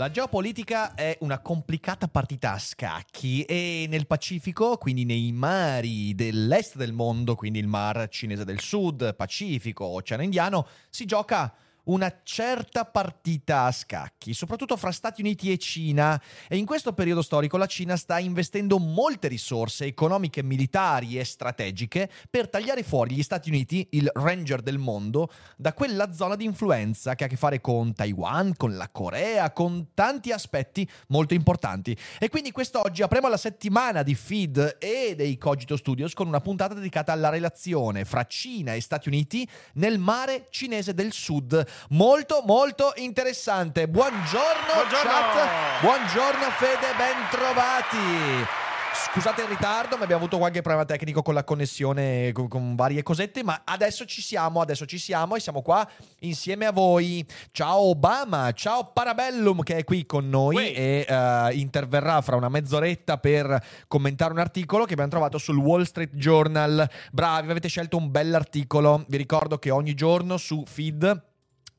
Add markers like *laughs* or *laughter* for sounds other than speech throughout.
La geopolitica è una complicata partita a scacchi e nel Pacifico, quindi nei mari dell'est del mondo, quindi il mar cinese del sud, Pacifico, Oceano Indiano, si gioca una certa partita a scacchi, soprattutto fra Stati Uniti e Cina. E in questo periodo storico la Cina sta investendo molte risorse economiche, militari e strategiche per tagliare fuori gli Stati Uniti, il ranger del mondo, da quella zona di influenza che ha a che fare con Taiwan, con la Corea, con tanti aspetti molto importanti. E quindi quest'oggi apriamo la settimana di feed e dei Cogito Studios con una puntata dedicata alla relazione fra Cina e Stati Uniti nel mare cinese del sud molto molto interessante. Buongiorno, Buongiorno. chat, buongiorno Fede, ben trovati. Scusate il ritardo, ma abbiamo avuto qualche problema tecnico con la connessione, con, con varie cosette, ma adesso ci siamo, adesso ci siamo e siamo qua insieme a voi. Ciao Obama, ciao Parabellum che è qui con noi Uè. e eh, interverrà fra una mezz'oretta per commentare un articolo che abbiamo trovato sul Wall Street Journal. Bravi, avete scelto un bell'articolo. Vi ricordo che ogni giorno su feed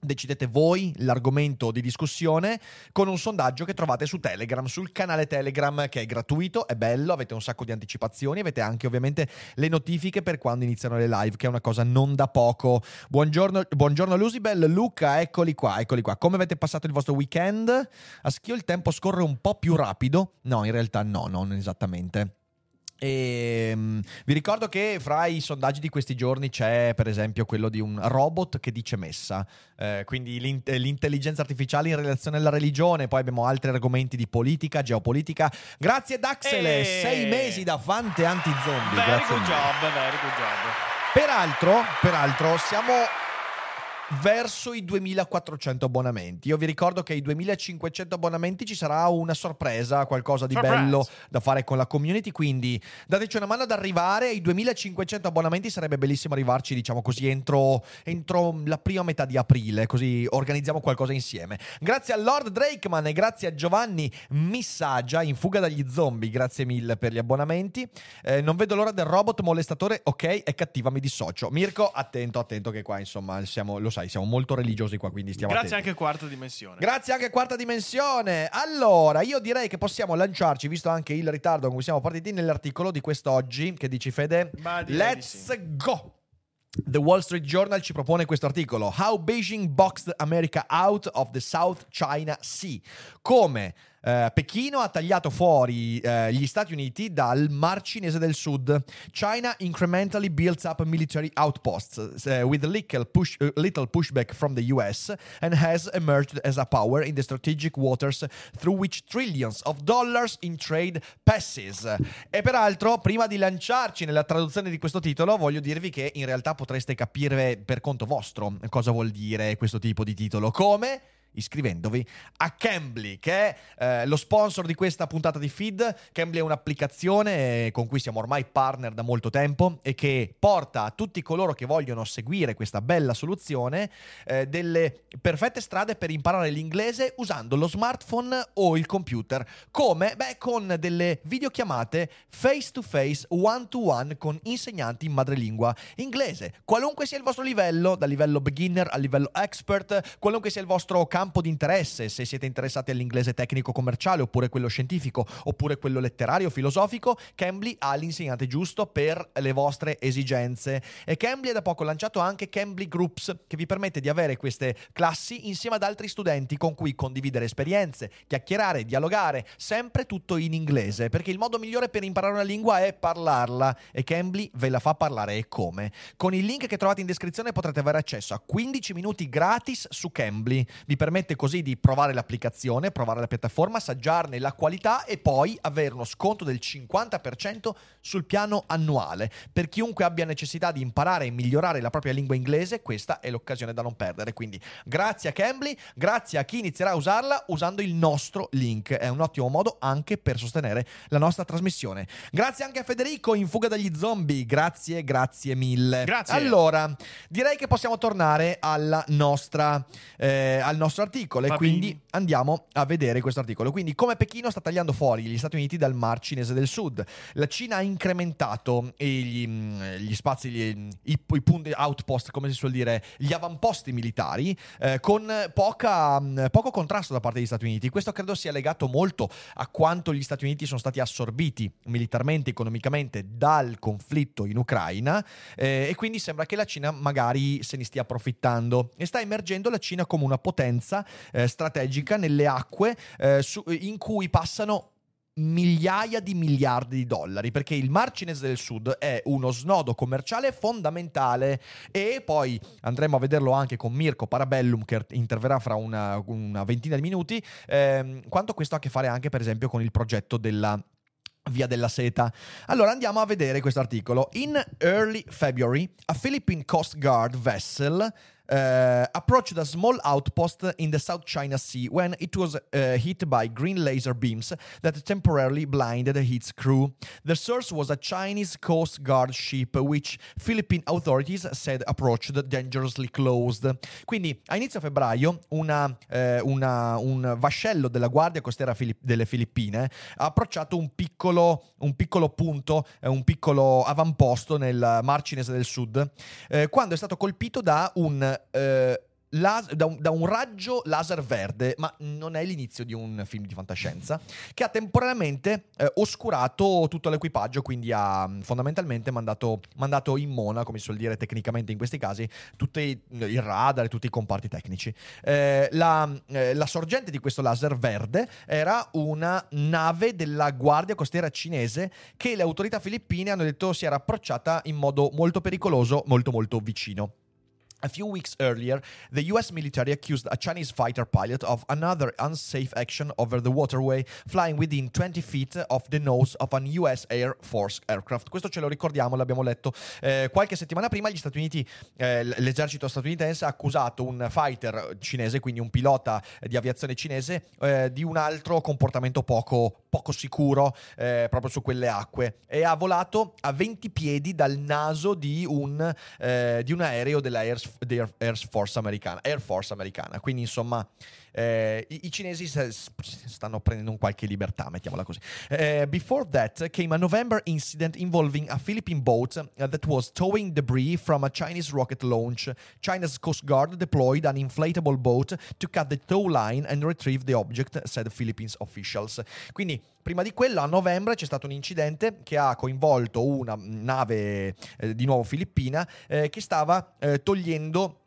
Decidete voi l'argomento di discussione con un sondaggio che trovate su Telegram, sul canale Telegram che è gratuito, è bello, avete un sacco di anticipazioni, avete anche ovviamente le notifiche per quando iniziano le live, che è una cosa non da poco. Buongiorno, buongiorno Lusibel, Luca, eccoli qua, eccoli qua. Come avete passato il vostro weekend? A Schio il tempo scorre un po' più rapido? No, in realtà no, non esattamente. E, mm, vi ricordo che fra i sondaggi di questi giorni c'è per esempio quello di un robot che dice messa, Eh, quindi l'in- l'intelligenza artificiale in relazione alla religione, poi abbiamo altri argomenti di politica, geopolitica. Grazie Daxele, Eh. sei mesi da fante anti-zombie. Very grazie good job, very good job. Peraltro, peraltro, siamo verso i 2400 abbonamenti. Io vi ricordo che ai 2500 abbonamenti ci sarà una sorpresa, qualcosa di Surprise. bello da fare con la community, quindi dateci una mano ad arrivare ai 2500 abbonamenti, sarebbe bellissimo arrivarci, diciamo così, entro, entro la prima metà di aprile, così organizziamo qualcosa insieme. Grazie a Lord Drakeman e grazie a Giovanni Missaggia in fuga dagli zombie, grazie mille per gli abbonamenti. Eh, non vedo l'ora del robot molestatore, ok, è cattiva, mi dissocio. Mirko, attento, attento che qua insomma siamo, lo sai, siamo molto religiosi qua, quindi stiamo Grazie attenti. anche quarta dimensione. Grazie anche quarta dimensione. Allora, io direi che possiamo lanciarci, visto anche il ritardo con cui siamo partiti, nell'articolo di quest'oggi. Che dici, Fede? Di Let's sì. go! The Wall Street Journal ci propone questo articolo: How Beijing boxed America out of the South China Sea. Come eh, Pechino ha tagliato fuori eh, gli Stati Uniti dal Mar Cinese del Sud. China incrementally builds up military outposts eh, with little, push, little pushback from the US and has emerged as a power in the strategic waters through which trillions of dollars in trade passes. E peraltro, prima di lanciarci nella traduzione di questo titolo, voglio dirvi che in realtà potreste capire per conto vostro cosa vuol dire questo tipo di titolo. Come? Iscrivendovi a Cambly, che è eh, lo sponsor di questa puntata di feed. Cambly è un'applicazione eh, con cui siamo ormai partner da molto tempo e che porta a tutti coloro che vogliono seguire questa bella soluzione eh, delle perfette strade per imparare l'inglese usando lo smartphone o il computer. Come? Beh, con delle videochiamate face to face, one to one con insegnanti in madrelingua inglese. Qualunque sia il vostro livello, da livello beginner a livello expert, qualunque sia il vostro campo di interesse, se siete interessati all'inglese tecnico commerciale oppure quello scientifico oppure quello letterario filosofico, Cambly ha l'insegnante giusto per le vostre esigenze. E Cambly ha da poco lanciato anche Cambly Groups che vi permette di avere queste classi insieme ad altri studenti con cui condividere esperienze, chiacchierare, dialogare, sempre tutto in inglese, perché il modo migliore per imparare una lingua è parlarla e Cambly ve la fa parlare e come. Con il link che trovate in descrizione potrete avere accesso a 15 minuti gratis su Cambly. Vi permette permette così di provare l'applicazione, provare la piattaforma, assaggiarne la qualità e poi avere uno sconto del 50% sul piano annuale. Per chiunque abbia necessità di imparare e migliorare la propria lingua inglese, questa è l'occasione da non perdere. Quindi grazie a Cambly, grazie a chi inizierà a usarla usando il nostro link. È un ottimo modo anche per sostenere la nostra trasmissione. Grazie anche a Federico in fuga dagli zombie. Grazie, grazie mille. Grazie. Allora, direi che possiamo tornare alla nostra, eh, al nostro articolo Va e quindi andiamo a vedere questo articolo. Quindi, come Pechino sta tagliando fuori gli Stati Uniti dal Mar Cinese del Sud, la Cina ha incrementato gli, gli spazi, gli- i, i punti outpost, come si suol dire, gli avamposti militari, eh, con poca, mh, poco contrasto da parte degli Stati Uniti. Questo credo sia legato molto a quanto gli Stati Uniti sono stati assorbiti militarmente, economicamente dal conflitto in Ucraina eh, e quindi sembra che la Cina magari se ne stia approfittando e sta emergendo la Cina come una potenza eh, strategica nelle acque eh, su- in cui passano migliaia di miliardi di dollari perché il Mar Cinese del Sud è uno snodo commerciale fondamentale e poi andremo a vederlo anche con Mirko Parabellum che interverrà fra una, una ventina di minuti ehm, quanto questo ha a che fare anche per esempio con il progetto della Via della Seta. Allora andiamo a vedere questo articolo. In early February, a Philippine Coast Guard vessel uh, approached a small outpost in the South China Sea when it was uh, hit by green laser beams that temporarily blinded its crew. The source was a Chinese Coast Guard ship which Philippine authorities said approached dangerously closed. Quindi a inizio febbraio una, eh, una- un vascello della Guardia Costiera Fili- delle Filippine ha approcciato un piccolo, un piccolo punto, eh, un piccolo avamposto nel Mar Cinese del Sud, eh, quando è stato colpito da un... eh, las- da, un, da un raggio laser verde, ma non è l'inizio di un film di fantascienza, che ha temporaneamente eh, oscurato tutto l'equipaggio, quindi ha mh, fondamentalmente mandato, mandato in mona, come si suol dire tecnicamente in questi casi, tutti i- il radar e tutti i comparti tecnici. Eh, la, eh, la sorgente di questo laser verde era una nave della Guardia Costiera cinese che le autorità filippine hanno detto si era approcciata in modo molto pericoloso, molto molto vicino. A few weeks earlier, the US military accused a Chinese fighter pilot of another unsafe action over the waterway, flying within 20 feet of the nose of an US Air Force aircraft. Questo ce lo ricordiamo, l'abbiamo letto eh, qualche settimana prima. Gli Stati Uniti, eh, l'esercito statunitense ha accusato un fighter cinese, quindi un pilota di aviazione cinese, eh, di un altro comportamento poco, poco sicuro eh, proprio su quelle acque e ha volato a 20 piedi dal naso di un, eh, di un aereo della Air, della Air Force americana, Air Force americana. Quindi insomma eh, i, i cinesi stanno prendendo un qualche libertà, mettiamola così. Eh, before that came a November incident involving a Philippine boat uh, that was towing debris from a Chinese rocket launch. China's Coast Guard deployed an inflatable boat to cut the tow line and retrieve the object, said Philippines officials. Quindi Prima di quello, a novembre, c'è stato un incidente che ha coinvolto una nave eh, di nuovo filippina eh, che stava eh, togliendo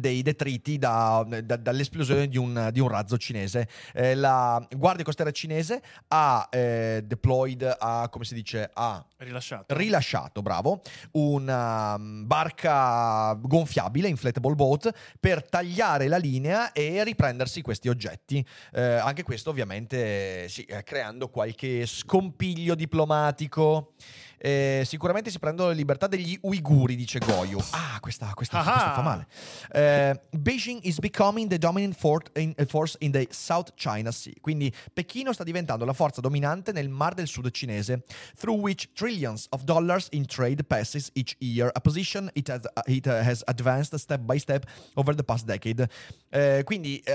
dei detriti da- da- dall'esplosione di un, di un razzo cinese. Eh, la Guardia Costiera cinese ha eh, deployed, ha, come si dice, ha Rilasciato. rilasciato, bravo, una mm, barca gonfiabile, inflatable boat, per tagliare la linea e riprendersi questi oggetti. Eh, anche questo ovviamente sì, eh, creando qualche scompiglio diplomatico. Eh, sicuramente si prendono le libertà degli uiguri, dice Goyu. Ah, questa, questa, questa fa male. Eh, Beijing is becoming the dominant in- eh, force in the South China Sea. Quindi Pechino sta diventando la forza dominante nel Mar del Sud cinese, through which trillions of dollars in trade passes each year, a position it has, it has advanced step by step over the past decade. Eh, quindi eh,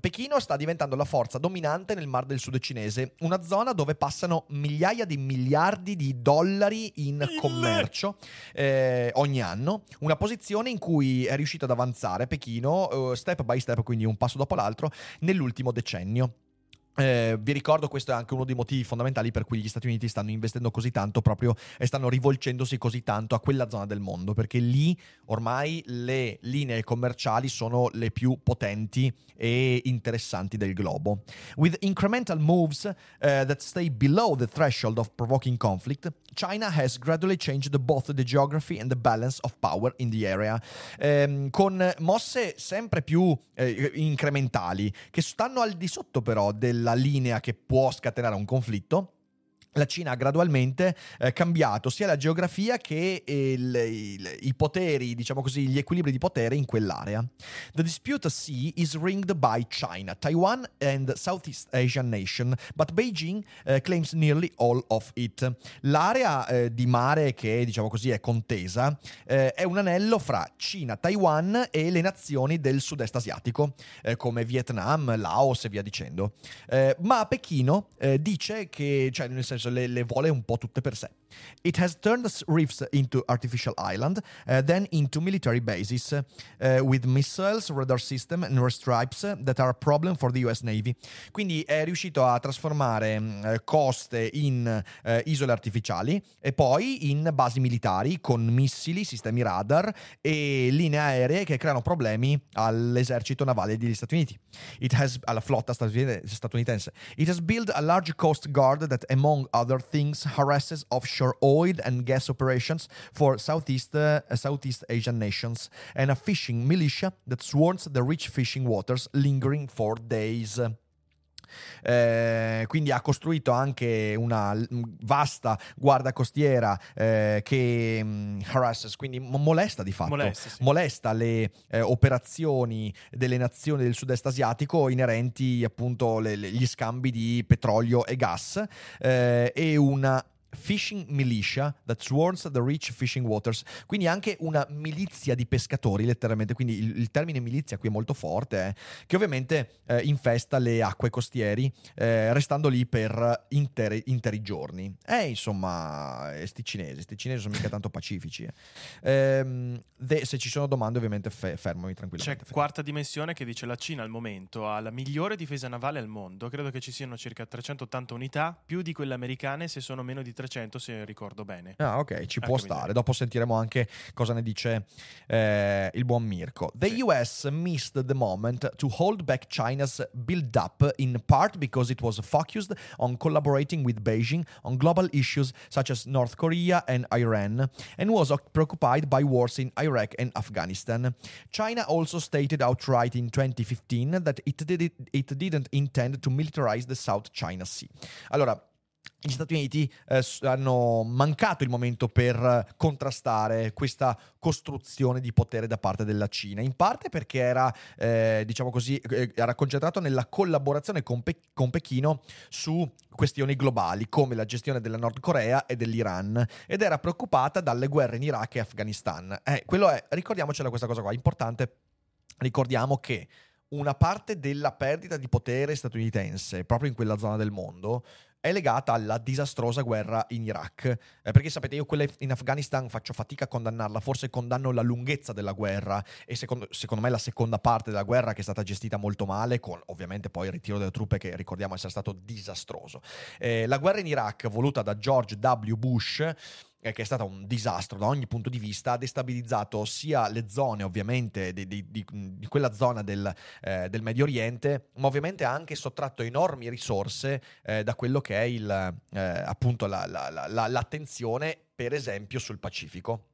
Pechino sta diventando la forza dominante nel Mar del Sud cinese, una zona dove passano migliaia di miliardi di dollari in commercio eh, ogni anno, una posizione in cui è riuscito ad avanzare Pechino eh, step by step, quindi un passo dopo l'altro, nell'ultimo decennio. Eh, vi ricordo, questo è anche uno dei motivi fondamentali per cui gli Stati Uniti stanno investendo così tanto proprio e stanno rivolgendosi così tanto a quella zona del mondo, perché lì ormai le linee commerciali sono le più potenti e interessanti del globo. With incremental moves uh, that stay below the threshold of provoking conflict, China has gradually changed both the geography and the balance of power in the area, ehm, con mosse sempre più eh, incrementali, che stanno al di sotto però della linea che può scatenare un conflitto la Cina ha gradualmente eh, cambiato sia la geografia che il, il, i poteri, diciamo così, gli equilibri di potere in quell'area. The dispute sea is ringed by China, Taiwan and Southeast Asian nation, but Beijing uh, claims nearly all of it. L'area eh, di mare che, diciamo così, è contesa eh, è un anello fra Cina, Taiwan e le nazioni del sud-est asiatico, eh, come Vietnam, Laos e via dicendo. Eh, ma Pechino dice che, cioè nel senso senso le, le vuole un po' tutte per sé. It has turned reefs into artificial island, uh, then into military bases uh, with missiles, radar system and airstripes that are a problem for the US Navy. Quindi è riuscito a trasformare uh, coste in uh, isole artificiali e poi in basi militari con missili, sistemi radar e linee aeree che creano problemi all'esercito navale degli Stati Uniti. It has, alla flotta statunitense. It has built a large coast guard that among other things, harasses offshore oil and gas operations for Southeast, uh, Southeast Asian nations, and a fishing militia that swarms the rich fishing waters, lingering for days. Eh, quindi ha costruito anche una vasta guardia costiera eh, che mh, mm, harasses, quindi molesta di fatto, molesta, sì. molesta le eh, operazioni delle nazioni del sud-est asiatico inerenti appunto agli scambi di petrolio e gas eh, e una fishing militia that swarms the rich fishing waters, quindi anche una milizia di pescatori, letteralmente, quindi il, il termine milizia qui è molto forte, eh, che ovviamente eh, infesta le acque costieri, eh, restando lì per interi, interi giorni. Eh, insomma, eh, sti cinesi, sti cinesi sono mica tanto pacifici. Eh. Ehm, de, se ci sono domande, ovviamente fe, fermami tranquillamente. C'è quarta dimensione che dice la Cina al momento ha la migliore difesa navale al mondo, credo che ci siano circa 380 unità, più di quelle americane se sono meno di 300 se ricordo bene. Ah, ok, ci può stare. Migliore. Dopo sentiremo anche cosa ne dice eh, il buon Mirko. The sì. US missed the moment to hold back China's build up in part because it was focused on collaborating with Beijing on global issues such as North Korea and Iran and was preoccupied by wars in Iraq and Afghanistan. China also stated outright in 2015 that it, did it, it didn't intend to militarize the South China Sea. Allora, gli Stati Uniti eh, hanno mancato il momento per contrastare questa costruzione di potere da parte della Cina, in parte perché era, eh, diciamo così, eh, era concentrato nella collaborazione con, Pe- con, Pechino su questioni globali come la gestione della Nord Corea e dell'Iran ed era preoccupata dalle guerre in Iraq e Afghanistan. Eh, quello è, ricordiamocela questa cosa qua, importante, ricordiamo che una parte della perdita di potere statunitense proprio in quella zona del mondo è legata alla disastrosa guerra in Iraq. Eh, perché sapete, io quella in Afghanistan faccio fatica a condannarla, forse condanno la lunghezza della guerra e secondo, secondo, me la seconda parte della guerra che è stata gestita molto male, con ovviamente poi il ritiro delle truppe che ricordiamo essere stato disastroso. Eh, la guerra in Iraq, voluta da George W. Bush, che è stata un disastro da ogni punto di vista, ha destabilizzato sia le zone ovviamente di, di, di, di quella zona del, eh, del, Medio Oriente, ma ovviamente ha anche sottratto enormi risorse eh, da quello che è il, eh, appunto la, la, la, l'attenzione per esempio sul Pacifico.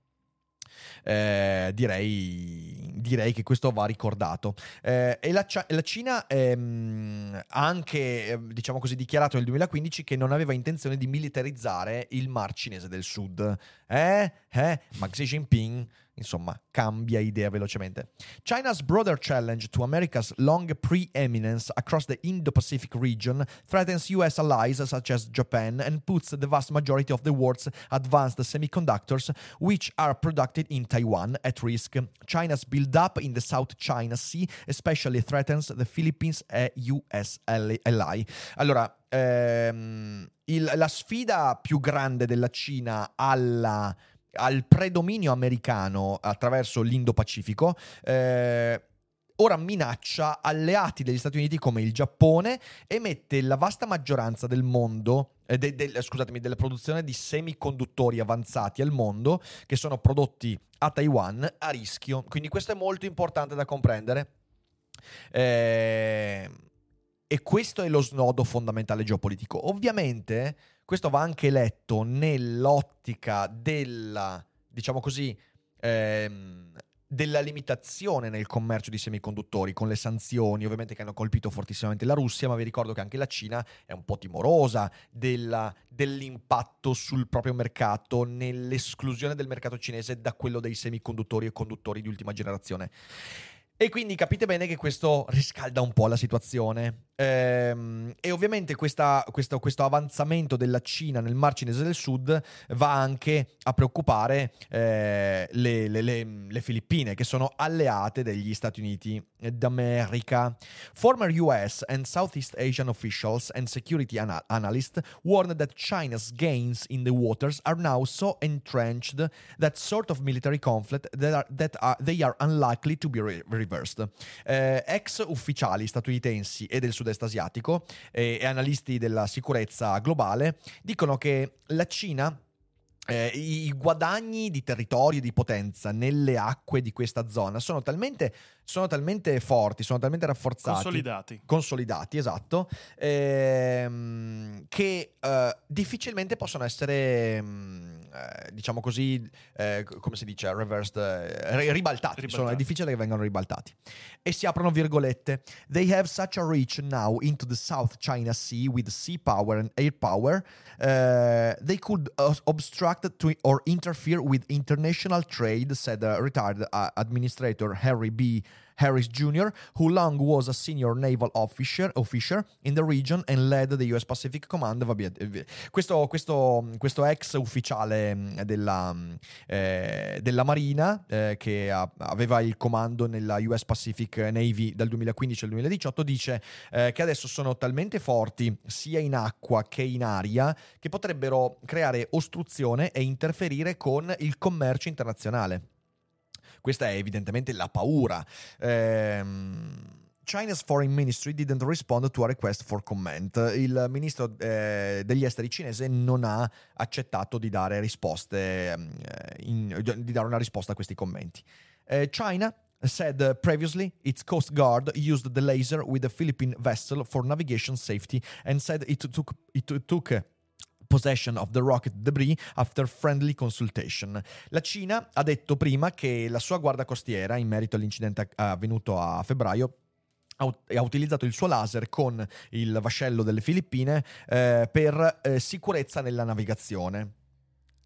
Eh, direi, direi, che questo va ricordato. Eh, e la, la Cina ehm, ha anche, ehm, diciamo così, dichiarato nel 2015 che non aveva intenzione di militarizzare il Mar Cinese del Sud. Eh? Eh? Ma Xi Jinping insomma, cambia idea velocemente. China's broader challenge to America's long preeminence across the Indo-Pacific region threatens US allies such as Japan and puts the vast majority of the world's advanced semiconductors, which are produced in Taiwan, at risk. China's build-up in the South China Sea especially threatens the Philippines e US ally. Allora, ehm, il, la sfida più grande della Cina alla al predominio americano attraverso l'Indo-Pacifico. Eh, ora minaccia alleati degli Stati Uniti come il Giappone e mette la vasta maggioranza del mondo, eh, de- de- scusatemi, della produzione di semiconduttori avanzati al mondo che sono prodotti a Taiwan a rischio. Quindi questo è molto importante da comprendere. Eh, e questo è lo snodo fondamentale geopolitico. Ovviamente questo va anche letto nell'ottica della, diciamo così, ehm, della limitazione nel commercio di semiconduttori con le sanzioni ovviamente che hanno colpito fortissimamente la Russia, ma vi ricordo che anche la Cina è un po' timorosa della, dell'impatto sul proprio mercato nell'esclusione del mercato cinese da quello dei semiconduttori e conduttori di ultima generazione. E quindi capite bene che questo riscalda un po' la situazione. Ehm, e ovviamente questa, questo, questo, avanzamento della Cina nel Mar Cinese del Sud va anche a preoccupare eh, le, le, le, le, Filippine, che sono alleate degli Stati Uniti d'America. Former US and Southeast Asian officials and security ana- analysts warned that China's gains in the waters are now so entrenched that sort of military conflict that, are, that are, they are unlikely to be re- reversed. Eh, ex ufficiali statunitensi e del Sud sud-est asiatico e, e analisti della sicurezza globale dicono che la Cina eh, i guadagni di territorio di potenza nelle acque di questa zona sono talmente, sono talmente forti, sono talmente rafforzati. Consolidati. Consolidati, esatto. Ehm, che eh, difficilmente possono essere, mm, eh, diciamo così, eh, come si dice, reversed, eh, ribaltati. ribaltati. Sono, è difficile che vengano ribaltati. E si aprono virgolette. They have such a reach now into the South China Sea with sea power and air power. Uh, they could uh, obstruct or interfere with international trade, said uh, retired administrator Harry B. Harris Jr., who long was a senior naval officer, officer in the region and led the US Pacific Command. Vabbè, eh, questo, questo, questo, ex ufficiale mm, della, mm, eh, della Marina, eh, che ha, aveva il comando nella US Pacific Navy dal 2015 al 2018, dice eh, che adesso sono talmente forti sia in acqua che in aria che potrebbero creare ostruzione e interferire con il commercio internazionale. Questa è evidentemente la paura. Ehm, China's Foreign Ministry didn't respond to a request for comment. Il ministro eh, degli esteri cinese non ha accettato di dare risposte, eh, in, di dare una risposta a questi commenti. Eh, China said previously its Coast Guard used the laser with a Philippine vessel for navigation safety and said it took, it took possession of the rocket debris after friendly consultation. La Cina ha detto prima che la sua guardia costiera, in merito all'incidente avvenuto a febbraio, ha utilizzato il suo laser con il vascello delle Filippine eh, per eh, sicurezza nella navigazione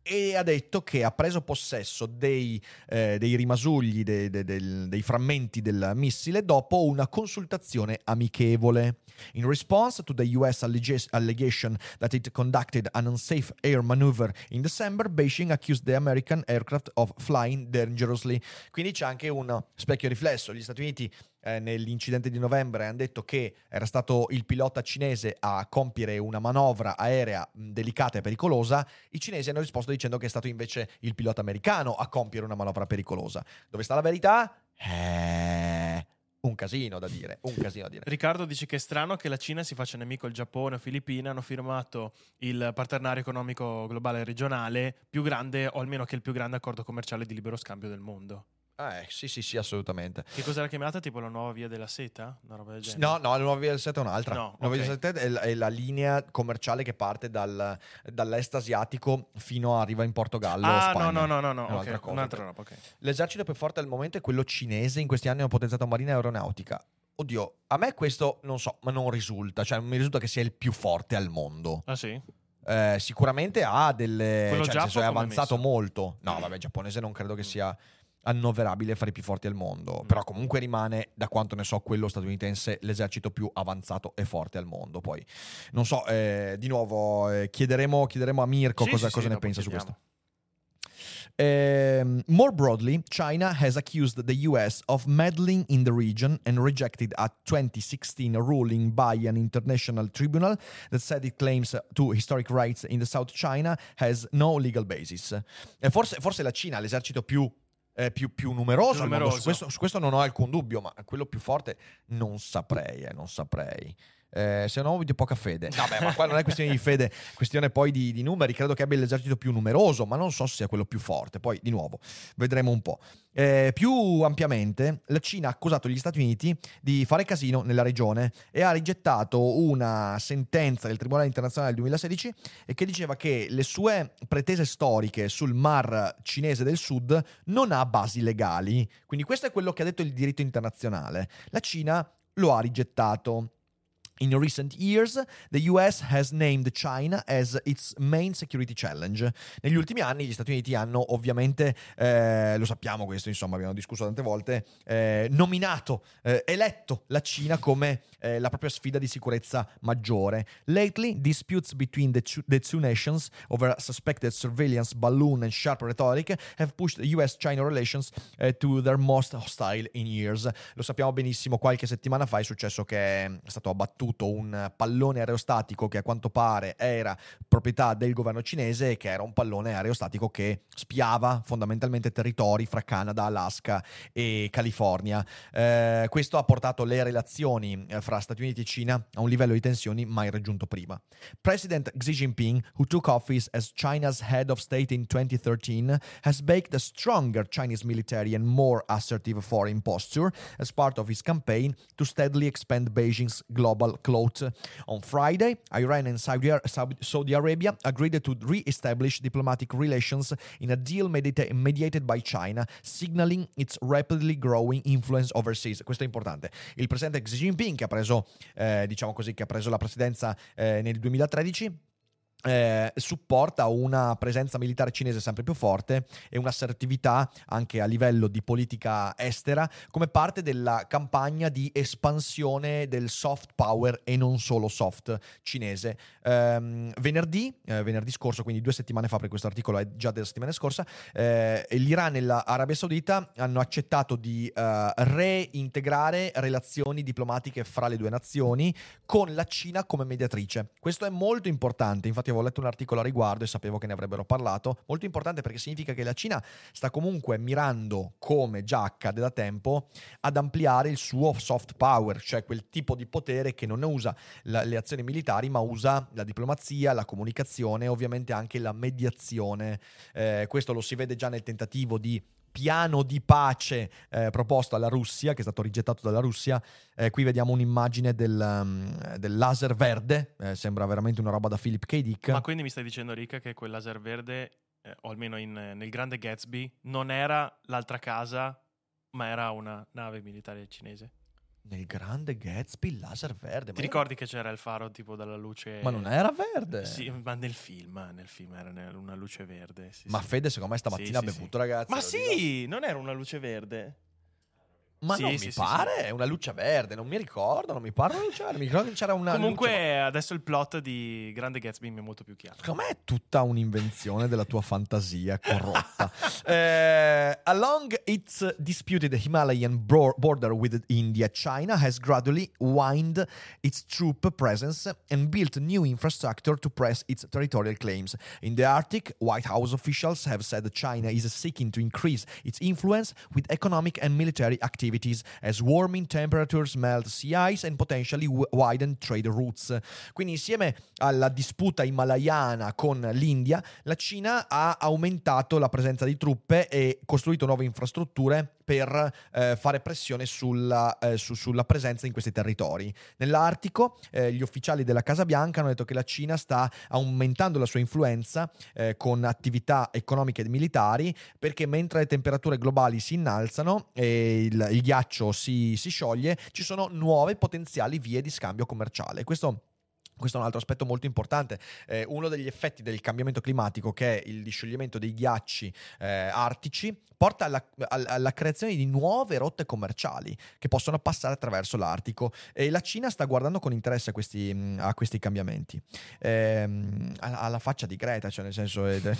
e ha detto che ha preso possesso dei, eh, dei rimasugli, dei, dei, dei, frammenti del missile dopo una consultazione amichevole. In response to the US allegation that it conducted an unsafe air maneuver in December, Beijing accused the American aircraft of flying dangerously. Quindi c'è anche un specchio riflesso. Gli Stati Uniti eh, nell'incidente di novembre hanno detto che era stato il pilota cinese a compiere una manovra aerea delicata e pericolosa, i cinesi hanno risposto dicendo che è stato invece il pilota americano a compiere una manovra pericolosa. Dove sta la verità? Eh, un casino da dire, un casino da dire. Riccardo dice che è strano che la Cina si faccia nemico il Giappone o Filippine, hanno firmato il partenario economico globale regionale più grande, o almeno che il più grande accordo commerciale di libero scambio del mondo. Eh, sì, sì, sì, assolutamente. Che cosa era chiamata? Tipo la nuova via della seta? Una roba del genere? No, no, la nuova via della seta è un'altra. No, la nuova okay. via della seta è la, è la, linea commerciale che parte dal, dall'est asiatico fino a arriva in Portogallo. Ah, Spagna. no, no, no, no, okay. cosa, un'altra roba. Okay. L'esercito più forte al momento è quello cinese. In questi anni hanno potenziato marina e aeronautica. Oddio, a me questo non so, ma non risulta. Cioè, mi risulta che sia il più forte al mondo. Ah, sì? Eh, sicuramente ha delle. Quello cioè, senso, è avanzato molto. No, vabbè, giapponese non credo che mm. sia annoverabile fra i più forti al mondo, mm. però comunque rimane, da quanto ne so, quello statunitense l'esercito più avanzato e forte al mondo. Poi, non so, eh, di nuovo, eh, chiederemo, chiederemo, a Mirko sì, cosa, sì, cosa sì, ne pensa chiediamo. su questo. Um, more broadly, China has accused the US of meddling in the region and rejected a 2016 ruling by an international tribunal that said it claims to historic rights in the South China has no legal basis. E forse, forse la Cina, l'esercito più eh, più, più numeroso, numeroso. Su, questo, su questo non ho alcun dubbio, ma quello più forte non saprei, eh, non saprei. Eh, se no, di poca fede. Vabbè, ma qua *laughs* non è questione di fede, è questione poi di, di numeri. Credo che abbia l'esercito più numeroso, ma non so se sia quello più forte. Poi, di nuovo, vedremo un po'. Eh, più ampiamente, la Cina ha accusato gli Stati Uniti di fare casino nella regione e ha rigettato una sentenza del Tribunale internazionale del 2016 e che diceva che le sue pretese storiche sul Mar cinese del Sud non ha basi legali. Quindi questo è quello che ha detto il diritto internazionale. La Cina lo ha rigettato. In recent years, the US has named China as its main security challenge. Negli ultimi anni gli Stati Uniti hanno ovviamente, eh, lo sappiamo questo, insomma, abbiamo discusso tante volte, eh, nominato, eh, eletto la Cina come eh, la propria sfida di sicurezza maggiore. Lately, disputes between the two, the two nations over suspected surveillance balloon and sharp rhetoric have pushed US-China relations eh, to their most hostile in years. Lo sappiamo benissimo, qualche settimana fa è successo che è stato abbattuto un pallone aerostatico che a quanto pare era proprietà del governo cinese e che era un pallone aerostatico che spiava fondamentalmente territori fra Canada, Alaska e California. Eh, questo ha portato le relazioni eh, fra Stati Uniti e Cina a un livello di tensioni mai raggiunto prima. President Xi Jinping, who took office as China's head of state in 2013, has baked a stronger Chinese military and more assertive foreign posture as part of his campaign to steadily expand Beijing's global clout. On Friday, Iran and Saudi, Arabia agreed to re-establish diplomatic relations in a deal mediated by China, signaling its rapidly growing influence overseas. Questo è importante. Il presidente Xi Jinping, che ha preso, eh, diciamo così, che ha preso la presidenza eh, nel 2013, eh, supporta una presenza militare cinese sempre più forte e un'assertività anche a livello di politica estera come parte della campagna di espansione del soft power e non solo soft cinese. Ehm, venerdì, eh, venerdì scorso, quindi due settimane fa, perché questo articolo è già della settimana scorsa, eh, l'Iran e l'Arabia Saudita hanno accettato di eh, reintegrare relazioni diplomatiche fra le due nazioni con la Cina come mediatrice. Questo è molto importante, infatti avevo letto un articolo a riguardo e sapevo che ne avrebbero parlato, molto importante perché significa che la Cina sta comunque mirando, come già accade da tempo, ad ampliare il suo soft power, cioè quel tipo di potere che non usa la- le azioni militari ma usa la diplomazia, la comunicazione e ovviamente anche la mediazione. Eh, questo lo si vede già nel tentativo di piano di pace eh, proposto alla Russia, che è stato rigettato dalla Russia. Eh, qui vediamo un'immagine del, um, del laser verde, eh, sembra veramente una roba da Philip K. Dick. Ma quindi mi stai dicendo, Rick, che quel laser verde, eh, o almeno in- nel grande Gatsby, non era l'altra casa, ma era una nave militare cinese? Nel grande Gatsby il laser verde. Ti ricordi che c'era il faro tipo dalla luce? Ma non era verde. Sì, ma nel film, nel film era una luce verde. sì, Ma sì. Fede, secondo me, stamattina ha bevuto, ragazzi. Ma sì, non era una luce verde. Ma Sì, non sì, mi sì, pare, è una luce verde, non mi ricordo, non mi pare una luce verde, mi ricordo che c'era una Comunque luce- adesso il plot di Grande Gatsby mi è molto più chiaro. Secondo me è tutta un'invenzione della tua fantasia corrotta. *laughs* Eh, along its disputed Himalayan border with India, China has gradually widened its troop presence and built new infrastructure to press its territorial claims. In the Arctic, White House officials have said China is seeking to increase its influence with economic and military activities as warming temperatures melt sea ice and potentially widen trade routes. Quindi insieme alla disputa himalayana con l'India, la Cina ha aumentato la presenza di truppe e costruito nuove infrastrutture per eh, fare pressione sulla, eh, su- sulla presenza in questi territori. Nell'Artico, eh, gli ufficiali della Casa Bianca hanno detto che la Cina sta aumentando la sua influenza eh, con attività economiche e militari perché mentre le temperature globali si innalzano e il, il ghiaccio si, si scioglie, ci sono nuove potenziali vie di scambio commerciale. Questo questo è un altro aspetto molto importante. Eh, uno degli effetti del cambiamento climatico, che è il discioglimento dei ghiacci eh, artici, porta alla, al- alla creazione di nuove rotte commerciali che possono passare attraverso l'Artico. E la Cina sta guardando con interesse a questi, mh, a questi cambiamenti. Ehm, alla, alla faccia di Greta, cioè nel senso. è- *laughs* dire.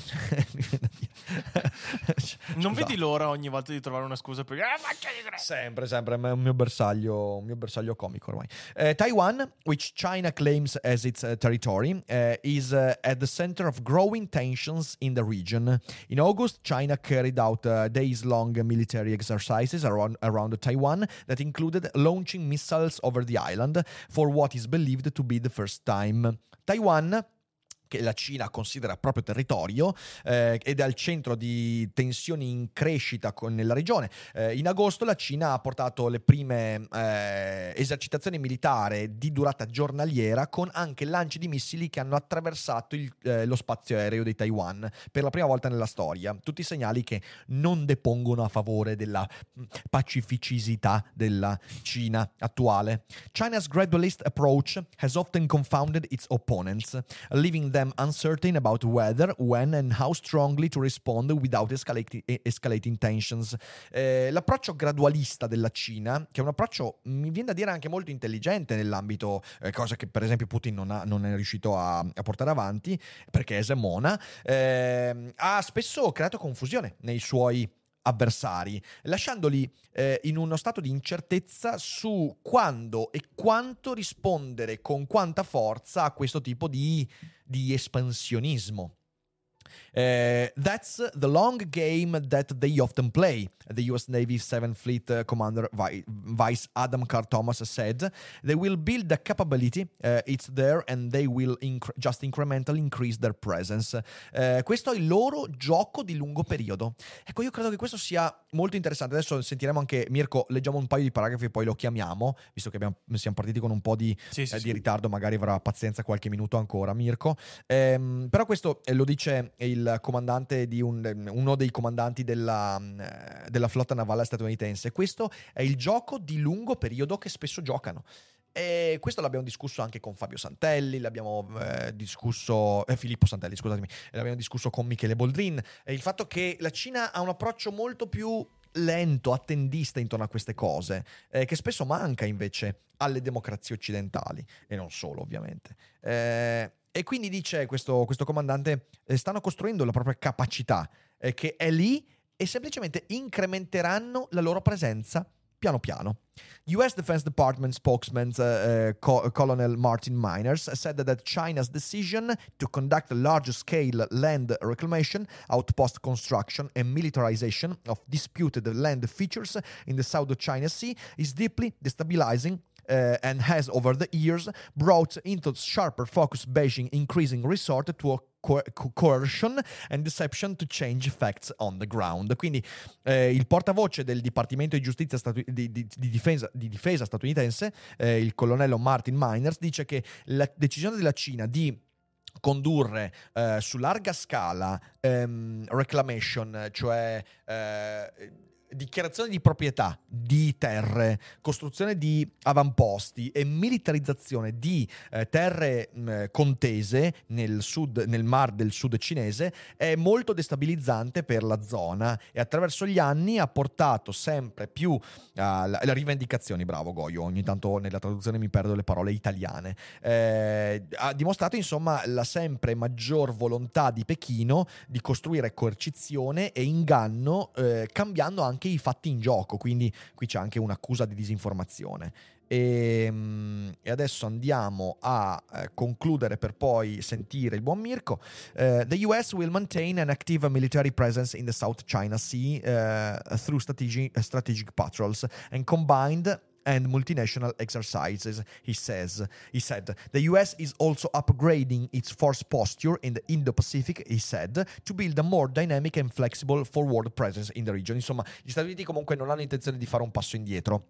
Non vedi l'ora ogni volta di trovare una scusa per ah, faccia di Greta. Sempre, sempre, è un mio bersaglio, un mio bersaglio comico ormai. Eh, Taiwan, which China claims as its uh, territory, uh, is uh, at the center of growing tensions in the region. In August, China carried out days long military exercises around, around Taiwan that included launching missiles over the island for what is believed to be the first time. Taiwan che la Cina considera proprio territorio eh, ed è al centro di tensioni in crescita con, nella regione. Eh, in agosto la Cina ha portato le prime eh, esercitazioni militari di durata giornaliera con anche lanci di missili che hanno attraversato il, eh, lo spazio aereo di Taiwan per la prima volta nella storia. Tutti segnali che non depongono a favore della mm, pacificità della Cina attuale. China's gradualist approach has often confounded its opponents, leaving them them uncertain about whether, when and how strongly to respond without escalating, escalating tensions. Eh, l'approccio gradualista della Cina, che è un approccio, mi viene da dire, anche molto intelligente nell'ambito, eh, cosa che per esempio Putin non, ha, non è riuscito a, a, portare avanti, perché è esemona, eh, ha spesso creato confusione nei suoi avversari, lasciandoli eh, in uno stato di incertezza su quando e quanto rispondere con quanta forza a questo tipo di, di espansionismo. Uh, that's the long game that they often play. The US Navy 7th Fleet uh, Commander Vi- Vice Adam Carr Thomas said, They will build the capability, uh, it's there, and they will inc- just incrementally increase their presence. Questo è il loro gioco di lungo periodo. Ecco, io credo che questo sia molto interessante. Adesso sentiremo anche, Mirko, leggiamo un paio di paragrafi e poi lo chiamiamo, visto che abbiamo, siamo partiti con un po' di, sì, sì, di sì. ritardo, magari avrà pazienza qualche minuto ancora, Mirko. Um, però questo lo dice il comandante di un, uno dei comandanti della, della flotta navale statunitense. Questo è il gioco di lungo periodo che spesso giocano. E questo l'abbiamo discusso anche con Fabio Santelli, l'abbiamo eh, discusso, eh, Filippo Santelli, scusatemi, l'abbiamo discusso con Michele Boldrin. E il fatto che la Cina ha un approccio molto più lento, attendista intorno a queste cose, eh, che spesso manca invece alle democrazie occidentali, e non solo ovviamente. Eh, e quindi dice questo, questo comandante, eh, stanno costruendo la propria capacità, eh, che è lì e semplicemente incrementeranno la loro presenza piano piano. US Defense Department spokesman uh, Co- Colonel Martin Miners said that China's decision to conduct a large scale land reclamation, outpost construction, and militarization of disputed land features in the South China Sea is deeply destabilizing uh, and has over the years brought into sharper focus Beijing increasing resort to a co- coercion and deception to change facts on the ground. Quindi eh, il portavoce del Dipartimento di Giustizia statu- di, di, di, difesa, di, difesa, statunitense, eh, il colonnello Martin Miners, dice che la decisione della Cina di condurre eh, su larga scala ehm, reclamation, cioè eh, dichiarazione di proprietà di terre, costruzione di avamposti e militarizzazione di eh, terre mh, contese nel, sud, nel mar del sud cinese è molto destabilizzante per la zona e attraverso gli anni ha portato sempre più uh, le rivendicazioni, bravo Goyo, ogni tanto nella traduzione mi perdo le parole italiane, eh, ha dimostrato insomma la sempre maggior volontà di Pechino di costruire coercizione e inganno eh, cambiando anche anche i fatti in gioco, quindi qui c'è anche un'accusa di disinformazione. E, ehm, e, adesso andiamo a eh, concludere per poi sentire il buon Mirko. Uh, the US will maintain an active military presence in the South China Sea uh, through strategic, strategic patrols and combined and multinational exercises, he says. He said the US is also upgrading its force posture in the Indo-Pacific, he said, to build a more dynamic and flexible forward presence in the region. Insomma, gli Stati Uniti comunque non hanno intenzione di fare un passo indietro.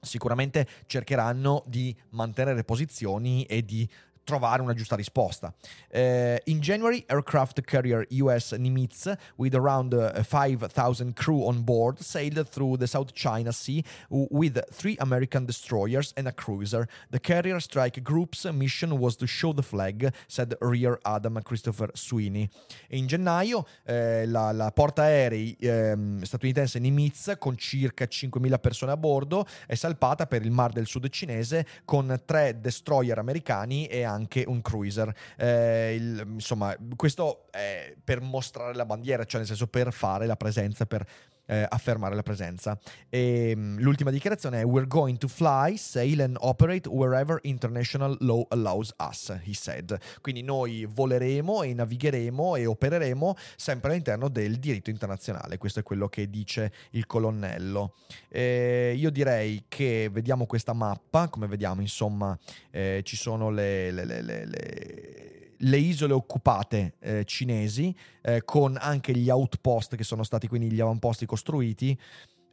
Sicuramente cercheranno di mantenere posizioni e di trovare una giusta risposta. Uh, in January, aircraft carrier US Nimitz, with around uh, 5,000 crew on board, sailed through the South China Sea with three American destroyers and a cruiser. The carrier strike group's mission was to show the flag, said Rear Adam Christopher Sweeney. In gennaio, eh, la, la portaerei eh, statunitense Nimitz, con circa 5.000 persone a bordo, è salpata per il Mar del Sud cinese con tre destroyer americani e anche un cruiser. Eh, il, insomma, questo è per mostrare la bandiera, cioè nel senso per fare la presenza, per eh, affermare la presenza. E, mh, l'ultima dichiarazione è We're going to fly, sail and operate wherever international law allows us, he said. Quindi noi voleremo e navigheremo e opereremo sempre all'interno del diritto internazionale. Questo è quello che dice il colonnello. Eh, io direi che vediamo questa mappa, come vediamo insomma eh, ci sono le, le, le, le le isole occupate eh, cinesi, eh, con anche gli outpost che sono stati quindi gli avamposti costruiti.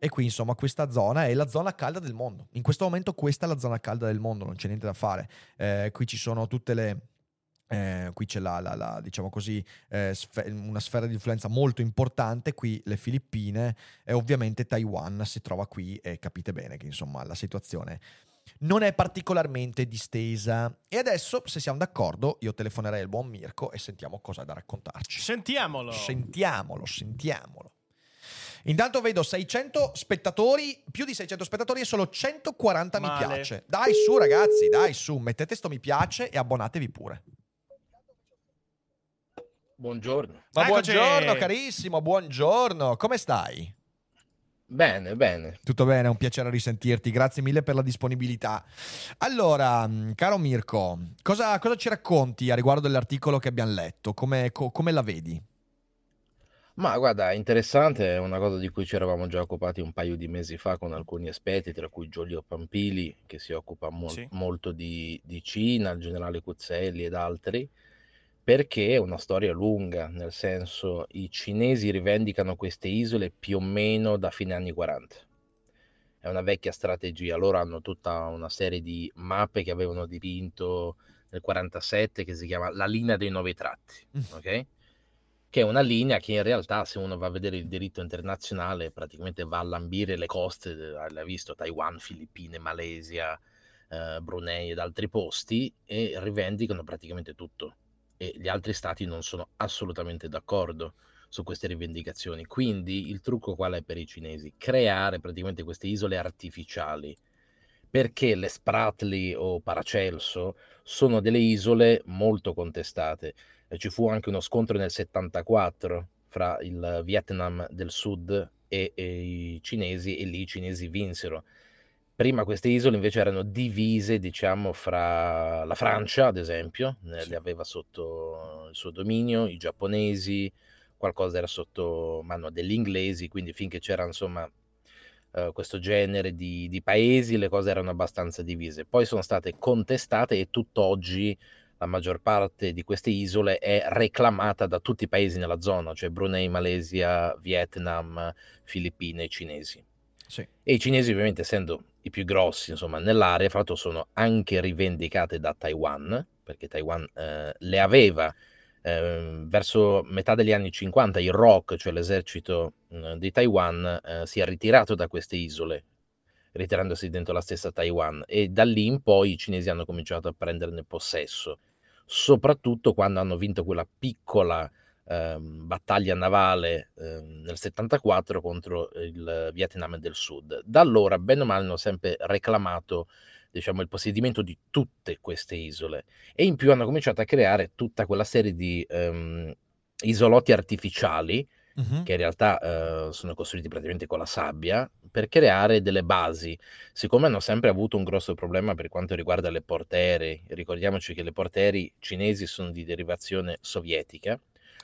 E qui insomma questa zona è la zona calda del mondo. In questo momento questa è la zona calda del mondo, non c'è niente da fare. Eh, qui ci sono tutte le... Eh, qui c'è la, la, la diciamo così, eh, sf- una sfera di influenza molto importante, qui le Filippine e ovviamente Taiwan si trova qui e capite bene che insomma la situazione non è particolarmente distesa. E adesso, se siamo d'accordo, io telefonerei al buon Mirko e sentiamo cosa ha da raccontarci. Sentiamolo. Sentiamolo, sentiamolo. Intanto vedo 600 spettatori, più di 600 spettatori e solo 140 Male. mi piace. Dai su ragazzi, dai su, mettete sto mi piace e abbonatevi pure. Buongiorno. Ma Eccoci. buongiorno carissimo, buongiorno, come stai? Bene, bene. Tutto bene, è un piacere risentirti, grazie mille per la disponibilità. Allora, mh, caro Mirko, cosa, cosa ci racconti a riguardo dell'articolo che abbiamo letto? Come, co- come la vedi? Ma guarda, interessante, è una cosa di cui ci eravamo già occupati un paio di mesi fa con alcuni esperti, tra cui Giulio Pampili, che si occupa mol- Sì. molto di, di Cina, il generale Cuzzelli ed altri, perché è una storia lunga, nel senso i cinesi rivendicano queste isole più o meno da fine anni 40. È una vecchia strategia, loro hanno tutta una serie di mappe che avevano dipinto nel 47 che si chiama la linea dei nove tratti, Mm. ok? Che è una linea che in realtà, se uno va a vedere il diritto internazionale, praticamente va a lambire le coste, eh, l'hai visto, Taiwan, Filippine, Malesia, eh, Brunei ed altri posti, e rivendicano praticamente tutto. E gli altri stati non sono assolutamente d'accordo su queste rivendicazioni. Quindi il trucco qual è per i cinesi? Creare praticamente queste isole artificiali, perché le Spratly o Paracelso sono delle isole molto contestate. Ci fu anche uno scontro nel 74 fra il Vietnam del Sud e, e i cinesi e lì i cinesi vinsero. Prima queste isole invece erano divise, diciamo, fra la Francia, ad esempio, eh, Sì. le aveva sotto il suo dominio, i giapponesi, qualcosa era sotto mano degli inglesi, quindi finché c'era insomma eh, questo genere di, di paesi le cose erano abbastanza divise. Poi sono state contestate e tutt'oggi la maggior parte di queste isole è reclamata da tutti i paesi nella zona, cioè Brunei, Malesia, Vietnam, Filippine e cinesi. Sì. E i cinesi ovviamente essendo i più grossi insomma, nell'area, fra l'altro sono anche rivendicate da Taiwan, perché Taiwan eh, le aveva eh, verso metà degli anni 50 il ROC, cioè l'esercito eh, di Taiwan, eh, si è ritirato da queste isole, ritirandosi dentro la stessa Taiwan. E da lì in poi i cinesi hanno cominciato a prenderne possesso, soprattutto quando hanno vinto quella piccola ehm, battaglia navale ehm, nel 74 contro il Vietnam del Sud. Da allora, bene o male, hanno sempre reclamato diciamo, il possedimento di tutte queste isole e in più hanno cominciato a creare tutta quella serie di ehm, isolotti artificiali che in realtà eh, sono costruiti praticamente con la sabbia per creare delle basi. Siccome hanno sempre avuto un grosso problema per quanto riguarda le portaerei, ricordiamoci che le portaerei cinesi sono di derivazione sovietica.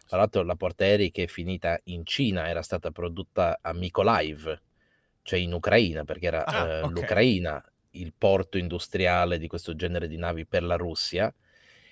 Tra l'altro la portaerei che è finita in Cina era stata prodotta a Mykolaiv, cioè in Ucraina, perché era Ah, eh, ok. l'Ucraina il porto industriale di questo genere di navi per la Russia.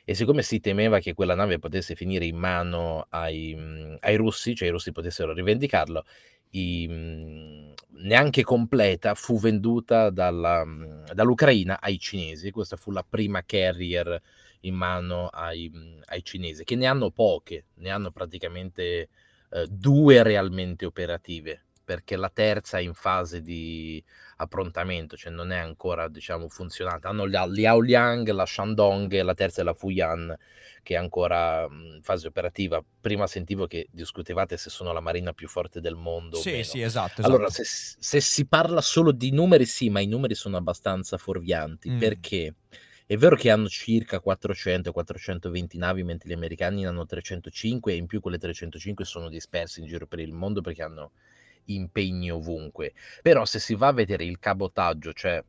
E siccome si temeva che quella nave potesse finire in mano ai, mh, ai russi, cioè i russi potessero rivendicarlo, i, mh, neanche completa fu venduta dalla, mh, dall'Ucraina ai cinesi. Questa fu la prima carrier in mano ai, mh, ai cinesi, che ne hanno poche, ne hanno praticamente eh, due realmente operative, perché la terza è in fase di approntamento, cioè non è ancora diciamo funzionante. Hanno la Liaoliang, la Shandong e la terza è la Fuyan che è ancora mh, in fase operativa. Prima sentivo che discutevate se sono la marina più forte del mondo Sì, sì, esatto. Allora, esatto. se, se si parla solo di numeri, sì, ma i numeri sono abbastanza fuorvianti Mm. perché è vero che hanno circa 400-420 navi, mentre gli americani ne hanno 305 e in più quelle 305 sono disperse in giro per il mondo perché hanno impegni ovunque. Però se si va a vedere il cabotaggio, cioè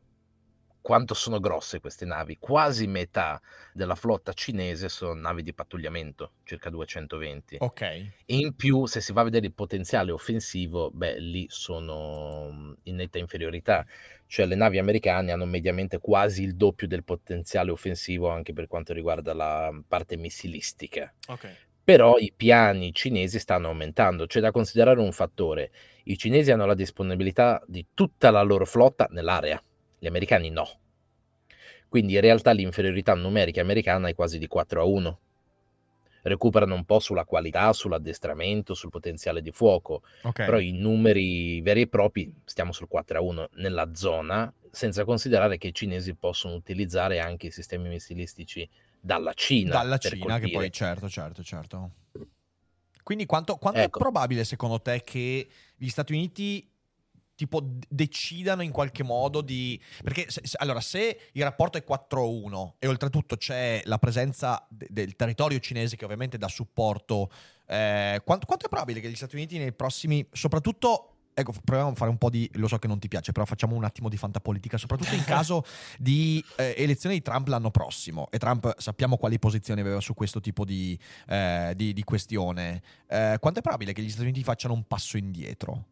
quanto sono grosse queste navi, quasi metà della flotta cinese sono navi di pattugliamento, circa 220. Ok. E in più, se si va a vedere il potenziale offensivo, beh, lì sono mm, in netta inferiorità. Cioè le navi americane hanno mediamente quasi il doppio del potenziale offensivo anche per quanto riguarda la parte missilistica. Ok. Però i piani cinesi stanno aumentando. C'è da considerare un fattore. I cinesi hanno la disponibilità di tutta la loro flotta nell'area gli americani no. Quindi in realtà l'inferiorità numerica americana è quasi di 4 a 1. Recuperano un po' sulla qualità, sull'addestramento, sul potenziale di fuoco, Ok. però i numeri veri e propri stiamo sul 4 a 1 nella zona, senza considerare che i cinesi possono utilizzare anche i sistemi missilistici dalla Cina. Dalla Cina, che colpire. poi, certo, certo, certo. Quindi quanto, quanto è Ecco. probabile secondo te che gli Stati Uniti tipo decidano in qualche modo di... Perché se- se- allora se il rapporto è 4-1 e oltretutto c'è la presenza de- del territorio cinese che ovviamente dà supporto, eh, quanto, quanto è probabile che gli Stati Uniti nei prossimi... soprattutto... Ecco, proviamo a fare un po' di. Lo so che non ti piace, però facciamo un attimo di fantapolitica, soprattutto in *laughs* caso di eh, elezioni di Trump l'anno prossimo. E Trump sappiamo quali posizioni aveva su questo tipo di, eh, di- di questione. Eh, quanto è probabile che gli Stati Uniti facciano un passo indietro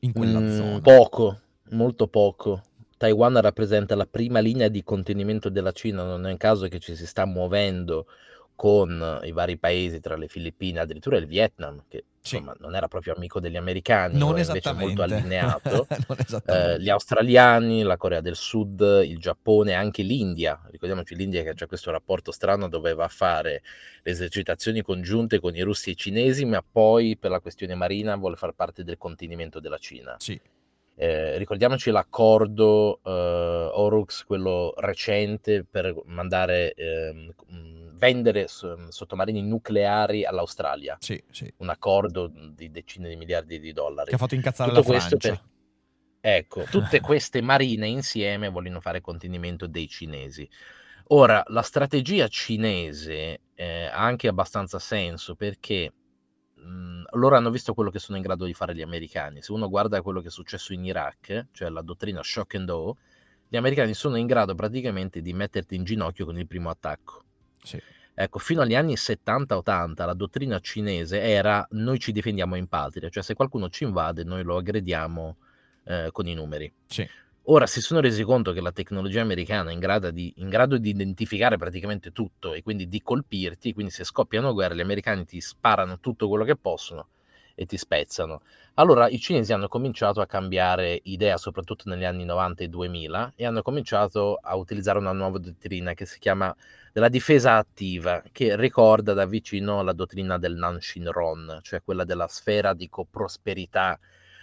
in quella Mm, zona? Poco, molto poco. Taiwan rappresenta la prima linea di contenimento della Cina, non è un caso che ci si sta muovendo con i vari paesi, tra le Filippine, addirittura il Vietnam, che Sì. insomma non era proprio amico degli americani, non invece molto allineato. *laughs* Eh, gli australiani, la Corea del Sud, il Giappone, anche l'India. Ricordiamoci l'India che c'è questo rapporto strano dove va a fare le esercitazioni congiunte con i russi e i cinesi, ma poi per la questione marina vuole far parte del contenimento della Cina. Sì, Eh, ricordiamoci l'accordo eh, Orux, quello recente per mandare, mh, vendere s- sottomarini nucleari all'Australia, sì, sì. un accordo di decine di miliardi di dollari. Che ha fatto incazzare Tutto la Francia. per- Ecco, tutte *laughs* queste marine insieme vogliono fare contenimento dei cinesi. Ora, la strategia cinese eh, ha anche abbastanza senso perché mh, loro hanno visto quello che sono in grado di fare gli americani. Se uno guarda quello che è successo in Iraq, cioè la dottrina shock and awe, gli americani sono in grado praticamente di metterti in ginocchio con il primo attacco. Sì. Ecco, fino agli anni 70-80 la dottrina cinese era noi ci difendiamo in patria, cioè se qualcuno ci invade noi lo aggrediamo eh, con i numeri. Sì. Ora si sono resi conto che la tecnologia americana è in grado, di, in grado di identificare praticamente tutto e quindi di colpirti, quindi se scoppiano guerre gli americani ti sparano tutto quello che possono e ti spezzano. Allora i cinesi hanno cominciato a cambiare idea, soprattutto negli anni 90 e 2000, e hanno cominciato a utilizzare una nuova dottrina che si chiama della difesa attiva, che ricorda da vicino la dottrina del Nanshinron, cioè quella della sfera di prosperità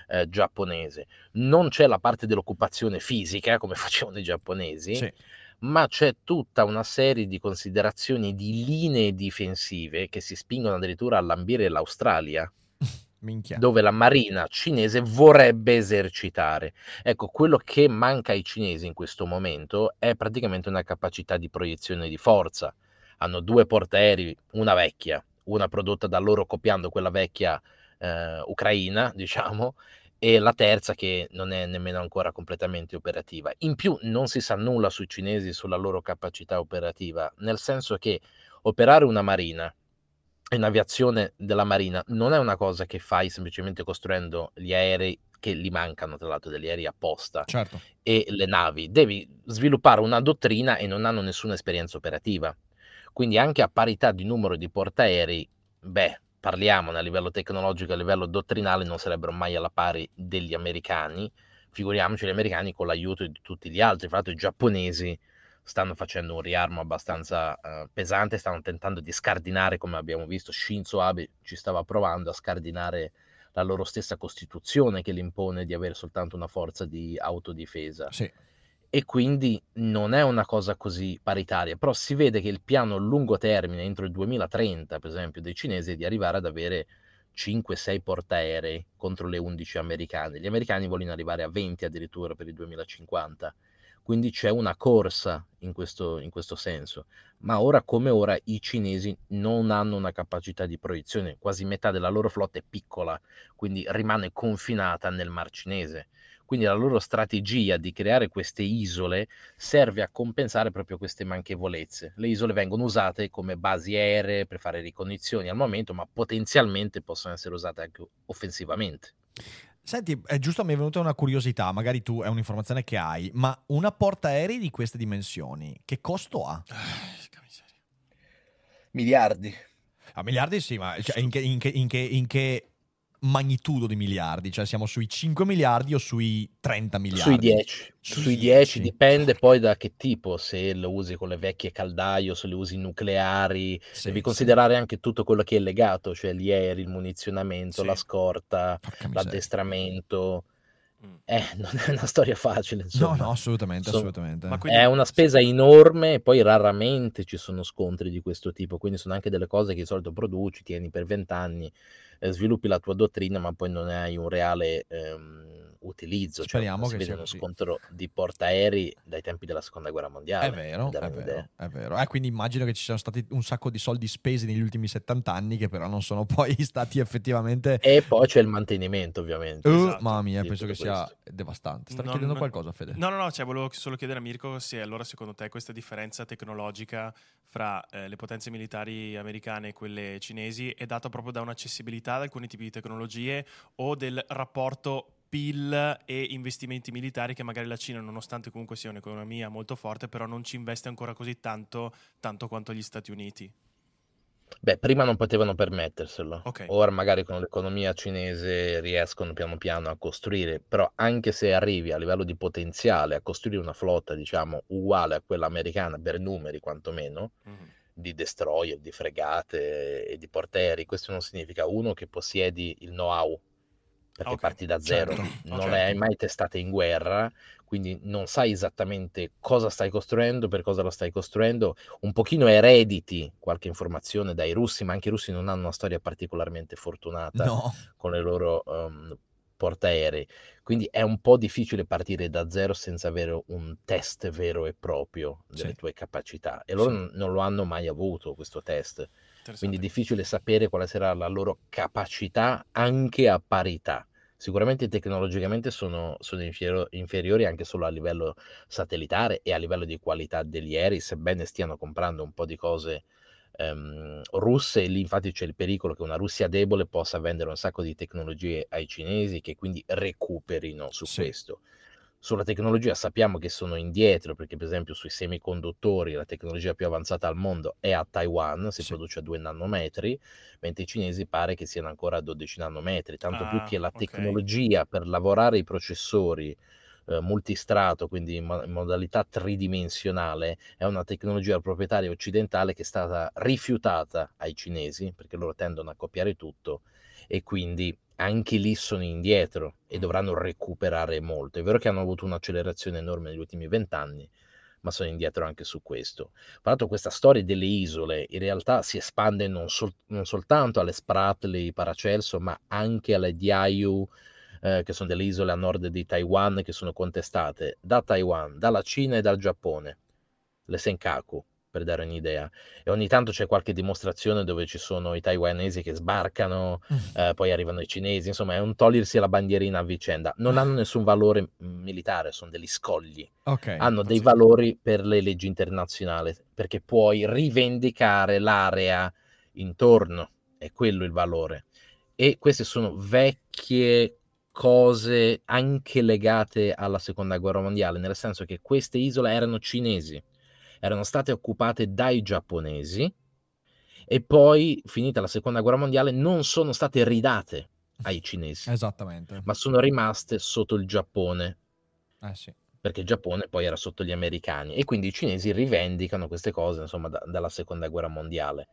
eh, giapponese. Non c'è la parte dell'occupazione fisica, come *laughs* facevano i giapponesi, Sì. ma c'è tutta una serie di considerazioni di linee difensive che si spingono addirittura a lambire l'Australia, Minchia. dove la marina cinese vorrebbe esercitare. Ecco, quello che manca ai cinesi in questo momento è praticamente una capacità di proiezione di forza. Hanno due portaerei, una vecchia, una prodotta da loro copiando quella vecchia eh, ucraina, *laughs* diciamo, e la terza che non è nemmeno ancora completamente operativa. In più non si sa nulla sui cinesi sulla loro capacità operativa, nel senso che operare una marina e un'aviazione della marina non è una cosa che fai semplicemente costruendo gli aerei che li mancano, tra l'altro degli aerei apposta Certo. e le navi, devi sviluppare una dottrina e non hanno nessuna esperienza operativa. Quindi anche a parità di numero di portaerei, beh, parliamone a livello tecnologico, a livello dottrinale, non sarebbero mai alla pari degli americani. Figuriamoci gli americani con l'aiuto di tutti gli altri. Fra l'altro i giapponesi stanno facendo un riarmo abbastanza eh, pesante, stanno tentando di scardinare, come abbiamo visto, Shinzo Abe ci stava provando a scardinare la loro stessa Costituzione che li impone di avere soltanto una forza di autodifesa Sì. e quindi non è una cosa così paritaria, però si vede che il piano a lungo termine, entro il 2030 per esempio, dei cinesi è di arrivare ad avere 5-6 portaerei contro le 11 americane. Gli americani vogliono arrivare a 20 addirittura per il 2050. Quindi c'è una corsa in questo, in questo senso. Ma ora come ora i cinesi non hanno una capacità di proiezione, quasi metà della loro flotta è piccola, quindi rimane confinata nel Mar Cinese. Quindi la loro strategia di creare queste isole serve a compensare proprio queste manchevolezze. Le isole vengono usate come basi aeree per fare ricognizioni al momento, ma potenzialmente possono essere usate anche offensivamente. Senti, è giusto, mi è venuta una curiosità, magari tu è un'informazione che hai, ma una portaerei di queste dimensioni, che costo ha? Miliardi. A miliardi sì, ma cioè, in, che, in, che, in, che, in che magnitudo di miliardi? Cioè siamo sui 5 miliardi o sui 30 miliardi? Sui 10. Sui, sui 10 dipende poi da che tipo, se lo usi con le vecchie caldaie se le usi nucleari. Sì, Devi sì. considerare anche tutto quello che è legato, cioè gli aerei, il munizionamento, sì. la scorta, l'addestramento. Mm. Eh, *laughs* non è una storia facile. Insomma. No, no, assolutamente, so, assolutamente. Quindi... È una spesa enorme e poi raramente ci sono scontri di questo tipo, quindi sono anche delle cose che di solito produci, tieni per vent'anni sviluppi la tua dottrina, ma poi non hai un reale ehm, utilizzo. Cioè, Speriamo cioè, che si sia uno scontro di portaerei dai tempi della seconda guerra mondiale. È vero, è vero, è vero. Eh, quindi immagino che ci siano stati un sacco di soldi spesi negli ultimi 70 anni che però non sono *laughs* poi stati effettivamente... E poi c'è il mantenimento ovviamente. Uh, esatto, mamma mia, penso che sia devastante. Stai chiedendo non... qualcosa Fede? No, no, no, cioè, volevo solo chiedere a Mirko se allora secondo te questa differenza tecnologica fra eh, le potenze militari americane e quelle cinesi è data proprio da un'accessibilità ad alcuni tipi di tecnologie o del rapporto PIL e investimenti militari che magari la Cina, nonostante comunque sia un'economia molto forte, però non ci investe ancora così tanto, tanto quanto gli Stati Uniti. Beh, prima non potevano permetterselo. Okay. Ora magari con l'economia cinese riescono piano piano a costruire, però anche se arrivi a livello di potenziale a costruire una flotta, diciamo, uguale a quella americana per numeri quantomeno, mm-hmm. di destroyer, di fregate e di portaerei, questo non significa uno che possiedi il know-how perché okay, parti da zero, certo, non certo. le hai mai testate in guerra, quindi non sai esattamente cosa stai costruendo, per cosa lo stai costruendo, un pochino erediti qualche informazione dai russi, ma anche i russi non hanno una storia particolarmente fortunata no. con le loro um, portaerei, quindi è un po' difficile partire da zero senza avere un test vero e proprio delle sì. tue capacità e loro sì. non lo hanno mai avuto questo test quindi è difficile sapere quale sarà la loro capacità anche a parità. Sicuramente tecnologicamente sono, sono inferi- inferiori anche solo a livello satellitare e a livello di qualità degli aerei, sebbene stiano comprando un po' di cose um, russe. E lì infatti c'è il pericolo che una Russia debole possa vendere un sacco di tecnologie ai cinesi che quindi recuperino su sì. questo. Sulla tecnologia sappiamo che sono indietro perché per esempio sui semiconduttori la tecnologia più avanzata al mondo è a Taiwan, si sì. produce a 2 nanometri, mentre i cinesi pare che siano ancora a 12 nanometri, tanto ah, più che la okay. tecnologia per lavorare i processori eh, multistrato, quindi in, mo- in modalità tridimensionale, è una tecnologia proprietaria occidentale che è stata rifiutata ai cinesi perché loro tendono a copiare tutto e quindi anche lì sono indietro e dovranno recuperare molto. È vero che hanno avuto un'accelerazione enorme negli ultimi vent'anni, ma sono indietro anche su questo. Tra l'altro questa storia delle isole in realtà si espande non, sol- non soltanto alle Spratly, Paracelso, ma anche alle Diaoyu, eh, che sono delle isole a nord di Taiwan che sono contestate da Taiwan, dalla Cina e dal Giappone, le Senkaku per dare un'idea. E ogni tanto c'è qualche dimostrazione dove ci sono i taiwanesi che sbarcano, mm. eh, poi arrivano i cinesi, insomma è un togliersi la bandierina a vicenda. Non hanno nessun valore militare, sono degli scogli. Okay, hanno dei valori per le leggi internazionali, perché puoi rivendicare l'area intorno, è quello il valore. E queste sono vecchie cose anche legate alla seconda guerra mondiale, nel senso che queste isole erano cinesi erano state occupate dai giapponesi e poi, finita la seconda guerra mondiale, non sono state ridate ai *laughs* cinesi. Esattamente. Ma sono rimaste sotto il Giappone. Eh sì. Perché il Giappone poi era sotto gli americani. E quindi i cinesi rivendicano queste cose, insomma, da, dalla seconda guerra mondiale.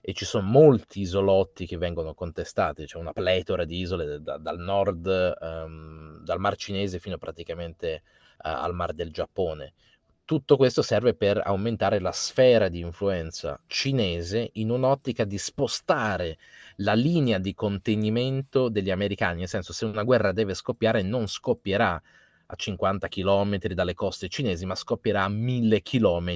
E ci sono molti isolotti che vengono contestati, c'è una pletora di isole da, dal nord, um, dal Mar Cinese fino praticamente uh, al Mar del Giappone tutto questo serve per aumentare la sfera di influenza cinese in un'ottica di spostare la linea di contenimento degli americani, nel senso se una guerra deve scoppiare non scoppierà a 50 km dalle coste cinesi, ma scoppierà a 1000 km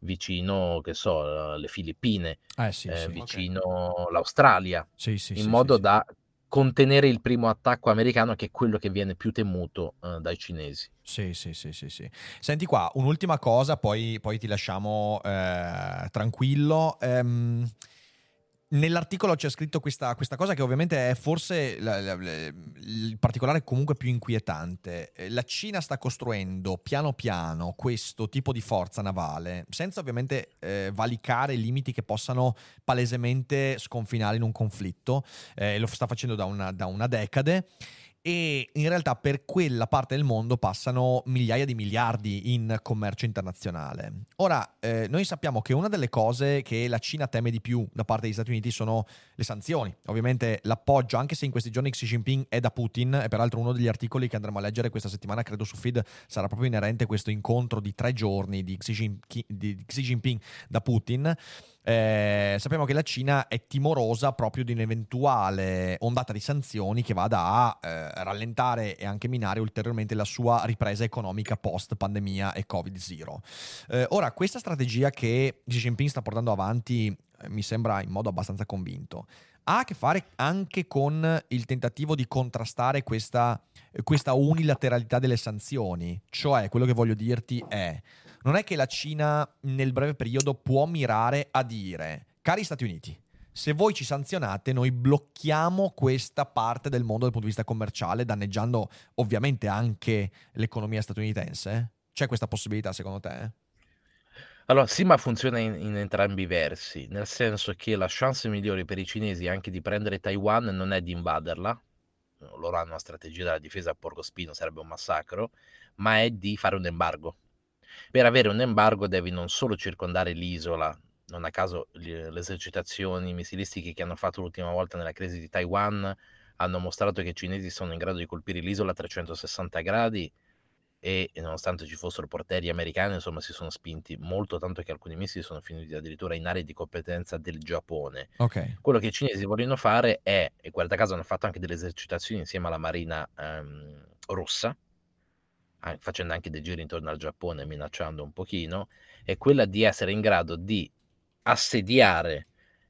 vicino, che so, alle Filippine, Eh sì, eh, sì. vicino l'Australia, Sì, in modo da contenere il primo attacco americano, che è quello che viene più temuto eh, dai cinesi. Sì, sì, sì, sì, sì. Senti qua, un'ultima cosa, poi, poi ti lasciamo eh, tranquillo. Ehm, nell'articolo c'è scritto questa, questa cosa che ovviamente è forse la- la- la- il particolare comunque più inquietante. Eh, La Cina sta costruendo piano piano questo tipo di forza navale, senza ovviamente eh, valicare limiti che possano palesemente sconfinare in un conflitto. Eh, lo sta facendo da una, da una decade e in realtà per quella parte del mondo passano migliaia di miliardi in commercio internazionale. Ora, eh, noi sappiamo che una delle cose che la Cina teme di più da parte degli Stati Uniti sono le sanzioni. Ovviamente l'appoggio, anche se in questi giorni Xi Jinping è da Putin, e peraltro uno degli articoli che andremo a leggere questa settimana, credo su Feed, sarà proprio inerente a questo incontro di tre giorni di Xi Jinping, di Xi Jinping da Putin. Eh, sappiamo che la Cina è timorosa proprio di un'eventuale ondata di sanzioni che vada a eh, rallentare e anche minare ulteriormente la sua ripresa economica post pandemia e Covid-0. Eh, ora, questa strategia che Xi Jinping sta portando avanti eh, mi sembra in modo abbastanza convinto. Ha a che fare anche con il tentativo di contrastare questa, questa unilateralità delle sanzioni. Cioè, quello che voglio dirti è non è che la Cina nel breve periodo può mirare a dire, cari Stati Uniti, se voi ci sanzionate, noi blocchiamo questa parte del mondo dal punto di vista commerciale, danneggiando ovviamente anche l'economia statunitense? C'è questa possibilità secondo te? Allora, sì, ma funziona in, in entrambi i versi, nel senso che la chance migliore per i cinesi anche di prendere Taiwan non è di invaderla, loro hanno una strategia della difesa a porco spino, sarebbe un massacro, ma è di fare un embargo. Per avere un embargo devi non solo circondare l'isola, non a caso le, esercitazioni missilistiche che hanno fatto l'ultima volta nella crisi di Taiwan hanno mostrato che i cinesi sono in grado di colpire l'isola a 360 gradi e nonostante ci fossero portieri americani, insomma, si sono spinti molto, tanto che alcuni missili sono finiti addirittura in aree di competenza del Giappone. Ok. Quello che i cinesi vogliono fare è, e guarda caso hanno fatto anche delle esercitazioni insieme alla marina ehm, russa, facendo anche dei giri intorno al Giappone, minacciando un pochino, è quella di essere in grado di assediare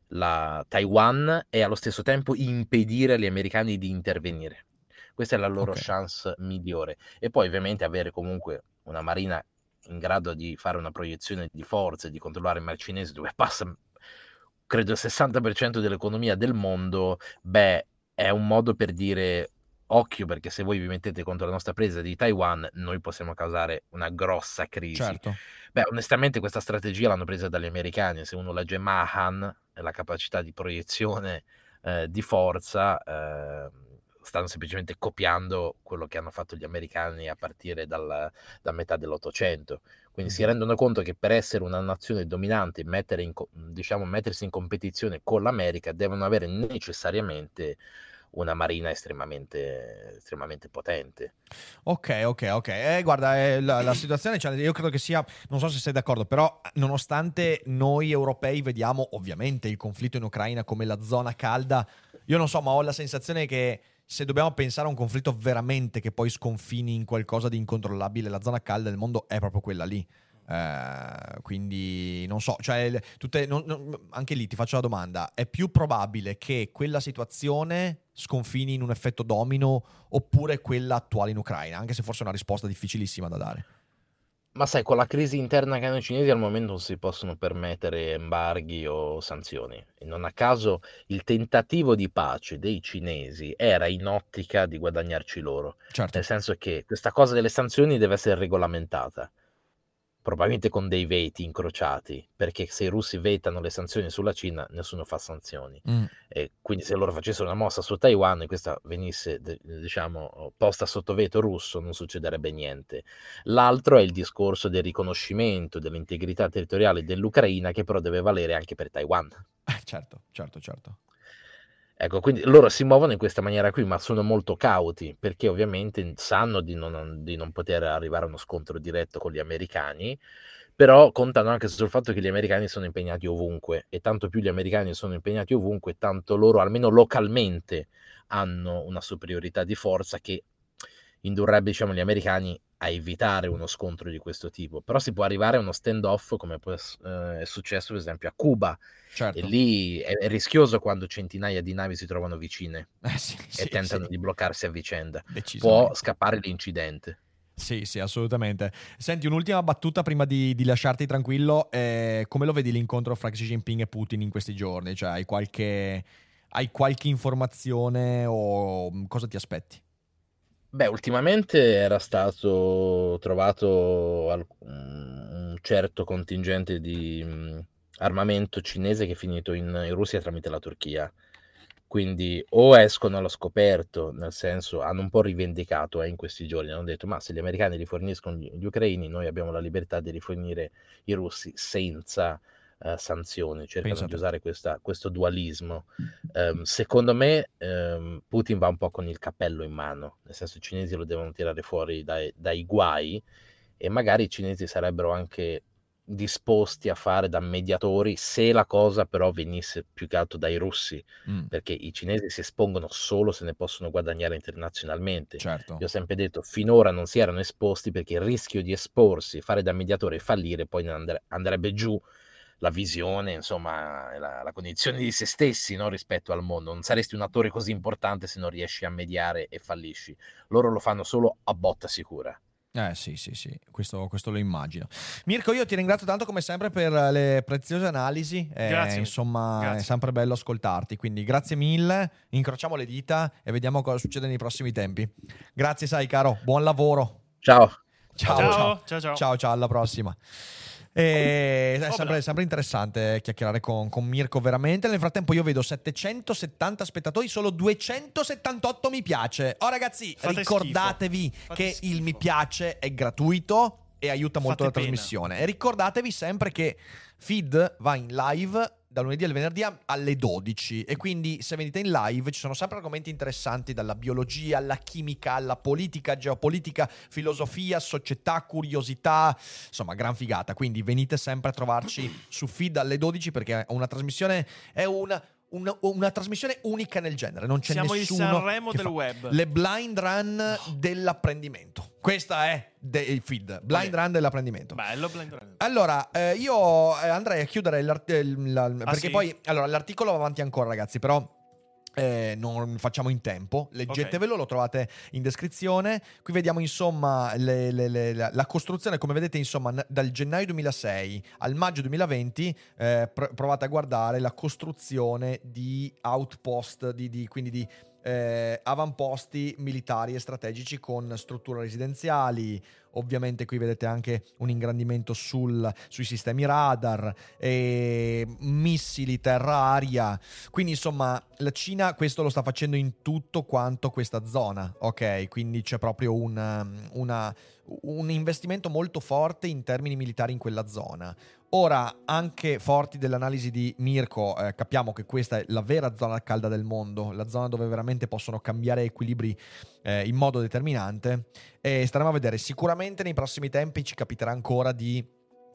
la Taiwan e allo stesso tempo impedire agli americani di intervenire. Questa è la loro Ok. chance migliore. E poi ovviamente avere comunque una marina in grado di fare una proiezione di forze, di controllare il mar cinese dove passa credo il 60% dell'economia del mondo, beh, è un modo per dire occhio perché se voi vi mettete contro la nostra presa di Taiwan, noi possiamo causare una grossa crisi. Certo. Beh, onestamente questa strategia l'hanno presa dagli americani, se uno legge Mahan, la capacità di proiezione eh, di forza, eh, stanno semplicemente copiando quello che hanno fatto gli americani a partire dal, da metà dell'Ottocento. Quindi si Mhm. rendono conto che per essere una nazione dominante, mettere in diciamo, mettersi in competizione con l'America, devono avere necessariamente una marina estremamente, estremamente potente. Ok, ok, ok. Eh, guarda, eh, la, la situazione, cioè, io credo che sia, non so se sei d'accordo, però nonostante noi europei vediamo ovviamente il conflitto in Ucraina come la zona calda, io non so, ma ho la sensazione che se dobbiamo pensare a un conflitto veramente che poi sconfini in qualcosa di incontrollabile, la zona calda del mondo è proprio quella lì. Eh, quindi non so, cioè, tutte- non- non- anche lì ti faccio la domanda: è più probabile che quella situazione sconfini in un effetto domino oppure quella attuale in Ucraina? Anche se forse è una risposta difficilissima da dare. Ma sai, con la crisi interna che hanno i cinesi al momento non si possono permettere embarghi o sanzioni. E non a caso il tentativo di pace dei cinesi era in ottica di guadagnarci loro, Certo, nel senso che questa cosa delle sanzioni deve essere regolamentata, probabilmente con dei veti incrociati, perché se i russi vetano le sanzioni sulla Cina, nessuno fa sanzioni. Mm, E quindi se loro facessero una mossa su Taiwan e questa venisse, diciamo, posta sotto veto russo, non succederebbe niente. L'altro è il discorso del riconoscimento dell'integrità territoriale dell'Ucraina, che però deve valere anche per Taiwan. eh, certo, certo, certo. Ecco, quindi loro si muovono in questa maniera qui, ma sono molto cauti, perché ovviamente sanno di non, di non poter arrivare a uno scontro diretto con gli americani, però contano anche sul fatto che gli americani sono impegnati ovunque, e tanto più gli americani sono impegnati ovunque, tanto loro, almeno localmente, hanno una superiorità di forza che indurrebbe diciamo, gli americani a evitare uno scontro di questo tipo, però si può arrivare a uno stand-off come eh, è successo per esempio a Cuba, certo. e lì è, è, rischioso quando centinaia di navi si trovano vicine eh, sì, e sì, tentano sì. di bloccarsi a vicenda, può scappare l'incidente. Sì, sì, assolutamente. Senti, un'ultima battuta prima di, di lasciarti tranquillo. Eh, come lo vedi l'incontro fra Xi Jinping e Putin in questi giorni? Cioè, hai qualche, hai qualche informazione o cosa ti aspetti? Beh, ultimamente era stato trovato un certo contingente di armamento cinese che è finito in, in Russia tramite la Turchia. Quindi o escono allo scoperto, nel senso hanno un po' rivendicato eh, in questi giorni, hanno detto ma se gli americani riforniscono gli, gli ucraini, noi abbiamo la libertà di rifornire i russi senza uh, sanzioni, cercano Pensate. di usare questa, questo dualismo. Um, secondo me um, Putin va un po' con il cappello in mano, nel senso i cinesi lo devono tirare fuori dai, dai guai e magari i cinesi sarebbero anche disposti a fare da mediatori se la cosa però venisse più che altro dai russi, mm. perché i cinesi si espongono solo se ne possono guadagnare internazionalmente. Certo. Io ho sempre detto, finora non si erano esposti perché il rischio di esporsi, fare da mediatore e fallire, poi andre- andrebbe giù la visione, insomma, la, la condizione di se stessi no, rispetto al mondo. Non saresti un attore così importante se non riesci a mediare e fallisci. Loro lo fanno solo a botta sicura. Eh sì, sì, sì, questo, questo, lo immagino. Mirko, io ti ringrazio tanto come sempre per le preziose analisi. Eh, grazie. Insomma, grazie. è sempre bello ascoltarti. Quindi grazie mille, incrociamo le dita e vediamo cosa succede nei prossimi tempi. Grazie, sai, caro, buon lavoro. Ciao. Ciao, ciao, ciao, ciao, ciao, ciao, ciao alla prossima. E è sempre, sempre, interessante chiacchierare con, con, Mirko, veramente. Nel frattempo, io vedo 770 spettatori, solo 278 mi piace. Oh, ragazzi, Fate ricordatevi che schifo. il mi piace è gratuito e aiuta molto Fate la pena. trasmissione. E ricordatevi sempre che Feed va in live da lunedì al venerdì alle 12 e quindi se venite in live ci sono sempre argomenti interessanti dalla biologia alla chimica alla politica, geopolitica, filosofia, società, curiosità, insomma gran figata, quindi venite sempre a trovarci su feed alle 12 perché è una trasmissione, è una una, una, trasmissione unica nel genere. Non c'è Siamo nessuno. il Sanremo del web. Le blind run no. dell'apprendimento. Questa è il feed. Blind run dell'apprendimento. Bello blind run. Allora, eh, io eh, andrei a chiudere l'art- la, ah, perché sì? poi allora, l'articolo va avanti ancora, ragazzi, però. Eh, non facciamo in tempo, leggetevelo, okay. lo trovate in descrizione. Qui vediamo insomma le, le, le, la costruzione, come vedete insomma dal gennaio 2006 al maggio 2020 eh, pr- provate a guardare la costruzione di outpost, di, di, quindi di eh, avamposti militari e strategici con strutture residenziali. Ovviamente qui vedete anche un ingrandimento sul, sui sistemi radar, e missili terra-aria. Quindi insomma la Cina questo lo sta facendo in tutto quanto questa zona, ok? Quindi c'è proprio una, una, un investimento molto forte in termini militari in quella zona. Ora, anche forti dell'analisi di Mirko, eh, capiamo che questa è la vera zona calda del mondo, la zona dove veramente possono cambiare equilibri eh, in modo determinante. E staremo a vedere. Sicuramente nei prossimi tempi ci capiterà ancora di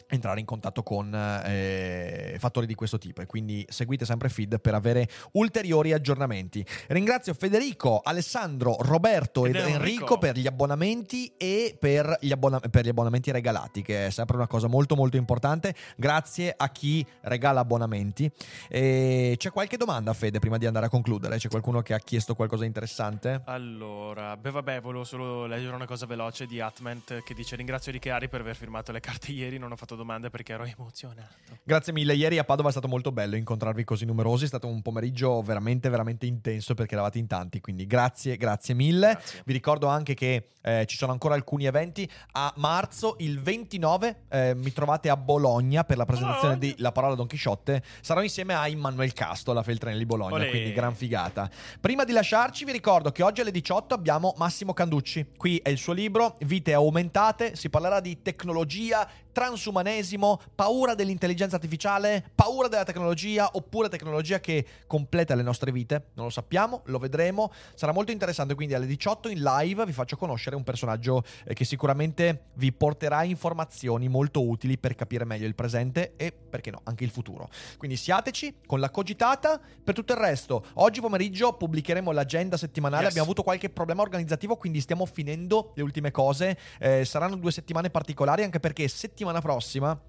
entrare in contatto con eh, fattori di questo tipo e quindi seguite sempre feed per avere ulteriori aggiornamenti. Ringrazio Federico, Alessandro, Roberto ed, ed Enrico. Enrico per gli abbonamenti e per gli, abbona- per gli, abbonamenti regalati che è sempre una cosa molto molto importante. Grazie a chi regala abbonamenti. E c'è qualche domanda Fede prima di andare a concludere? C'è qualcuno che ha chiesto qualcosa di interessante? Allora, beh vabbè, volevo solo leggere una cosa veloce di Atment che dice ringrazio Ricchiari per aver firmato le carte ieri, non ho fatto domande perché ero emozionato. Grazie mille. Ieri a Padova è stato molto bello incontrarvi così numerosi. È stato un pomeriggio veramente, veramente intenso perché eravate in tanti. Quindi grazie, grazie mille. Grazie. Vi ricordo anche che eh, ci sono ancora alcuni eventi. A marzo, il 29, eh, mi trovate a Bologna per la presentazione Bologna. di La parola Don Chisciotte. Sarò insieme a Immanuel Casto alla Feltrinelli Bologna. Olè. Quindi gran figata. Prima di lasciarci, vi ricordo che oggi alle 18 abbiamo Massimo Canducci. Qui è il suo libro, Vite aumentate. Si parlerà di tecnologia, transumanesimo paura dell'intelligenza artificiale, paura della tecnologia oppure tecnologia che completa le nostre vite? Non lo sappiamo, lo vedremo. Sarà molto interessante, quindi alle 18 in live vi faccio conoscere un personaggio eh, che sicuramente vi porterà informazioni molto utili per capire meglio il presente e, perché no, anche il futuro. Quindi siateci con la cogitata. Per tutto il resto, oggi pomeriggio pubblicheremo l'agenda settimanale. Yes. Abbiamo avuto qualche problema organizzativo, quindi stiamo finendo le ultime cose. Eh, saranno due settimane particolari, anche perché settimana prossima.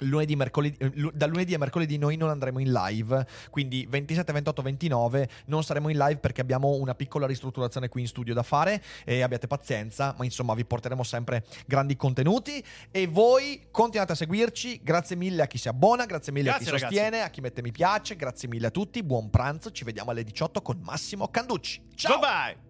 Lunedì, mercoledì, eh, da lunedì a mercoledì noi non andremo in live, quindi 27, 28, 29 non saremo in live perché abbiamo una piccola ristrutturazione qui in studio da fare e abbiate pazienza, ma insomma vi porteremo sempre grandi contenuti e voi continuate a seguirci, grazie mille a chi si abbona, grazie mille Grazie, a chi ragazzi. sostiene, a chi mette mi piace, grazie mille a tutti, buon pranzo, ci vediamo alle 18 con Massimo Canducci. Ciao! Goodbye!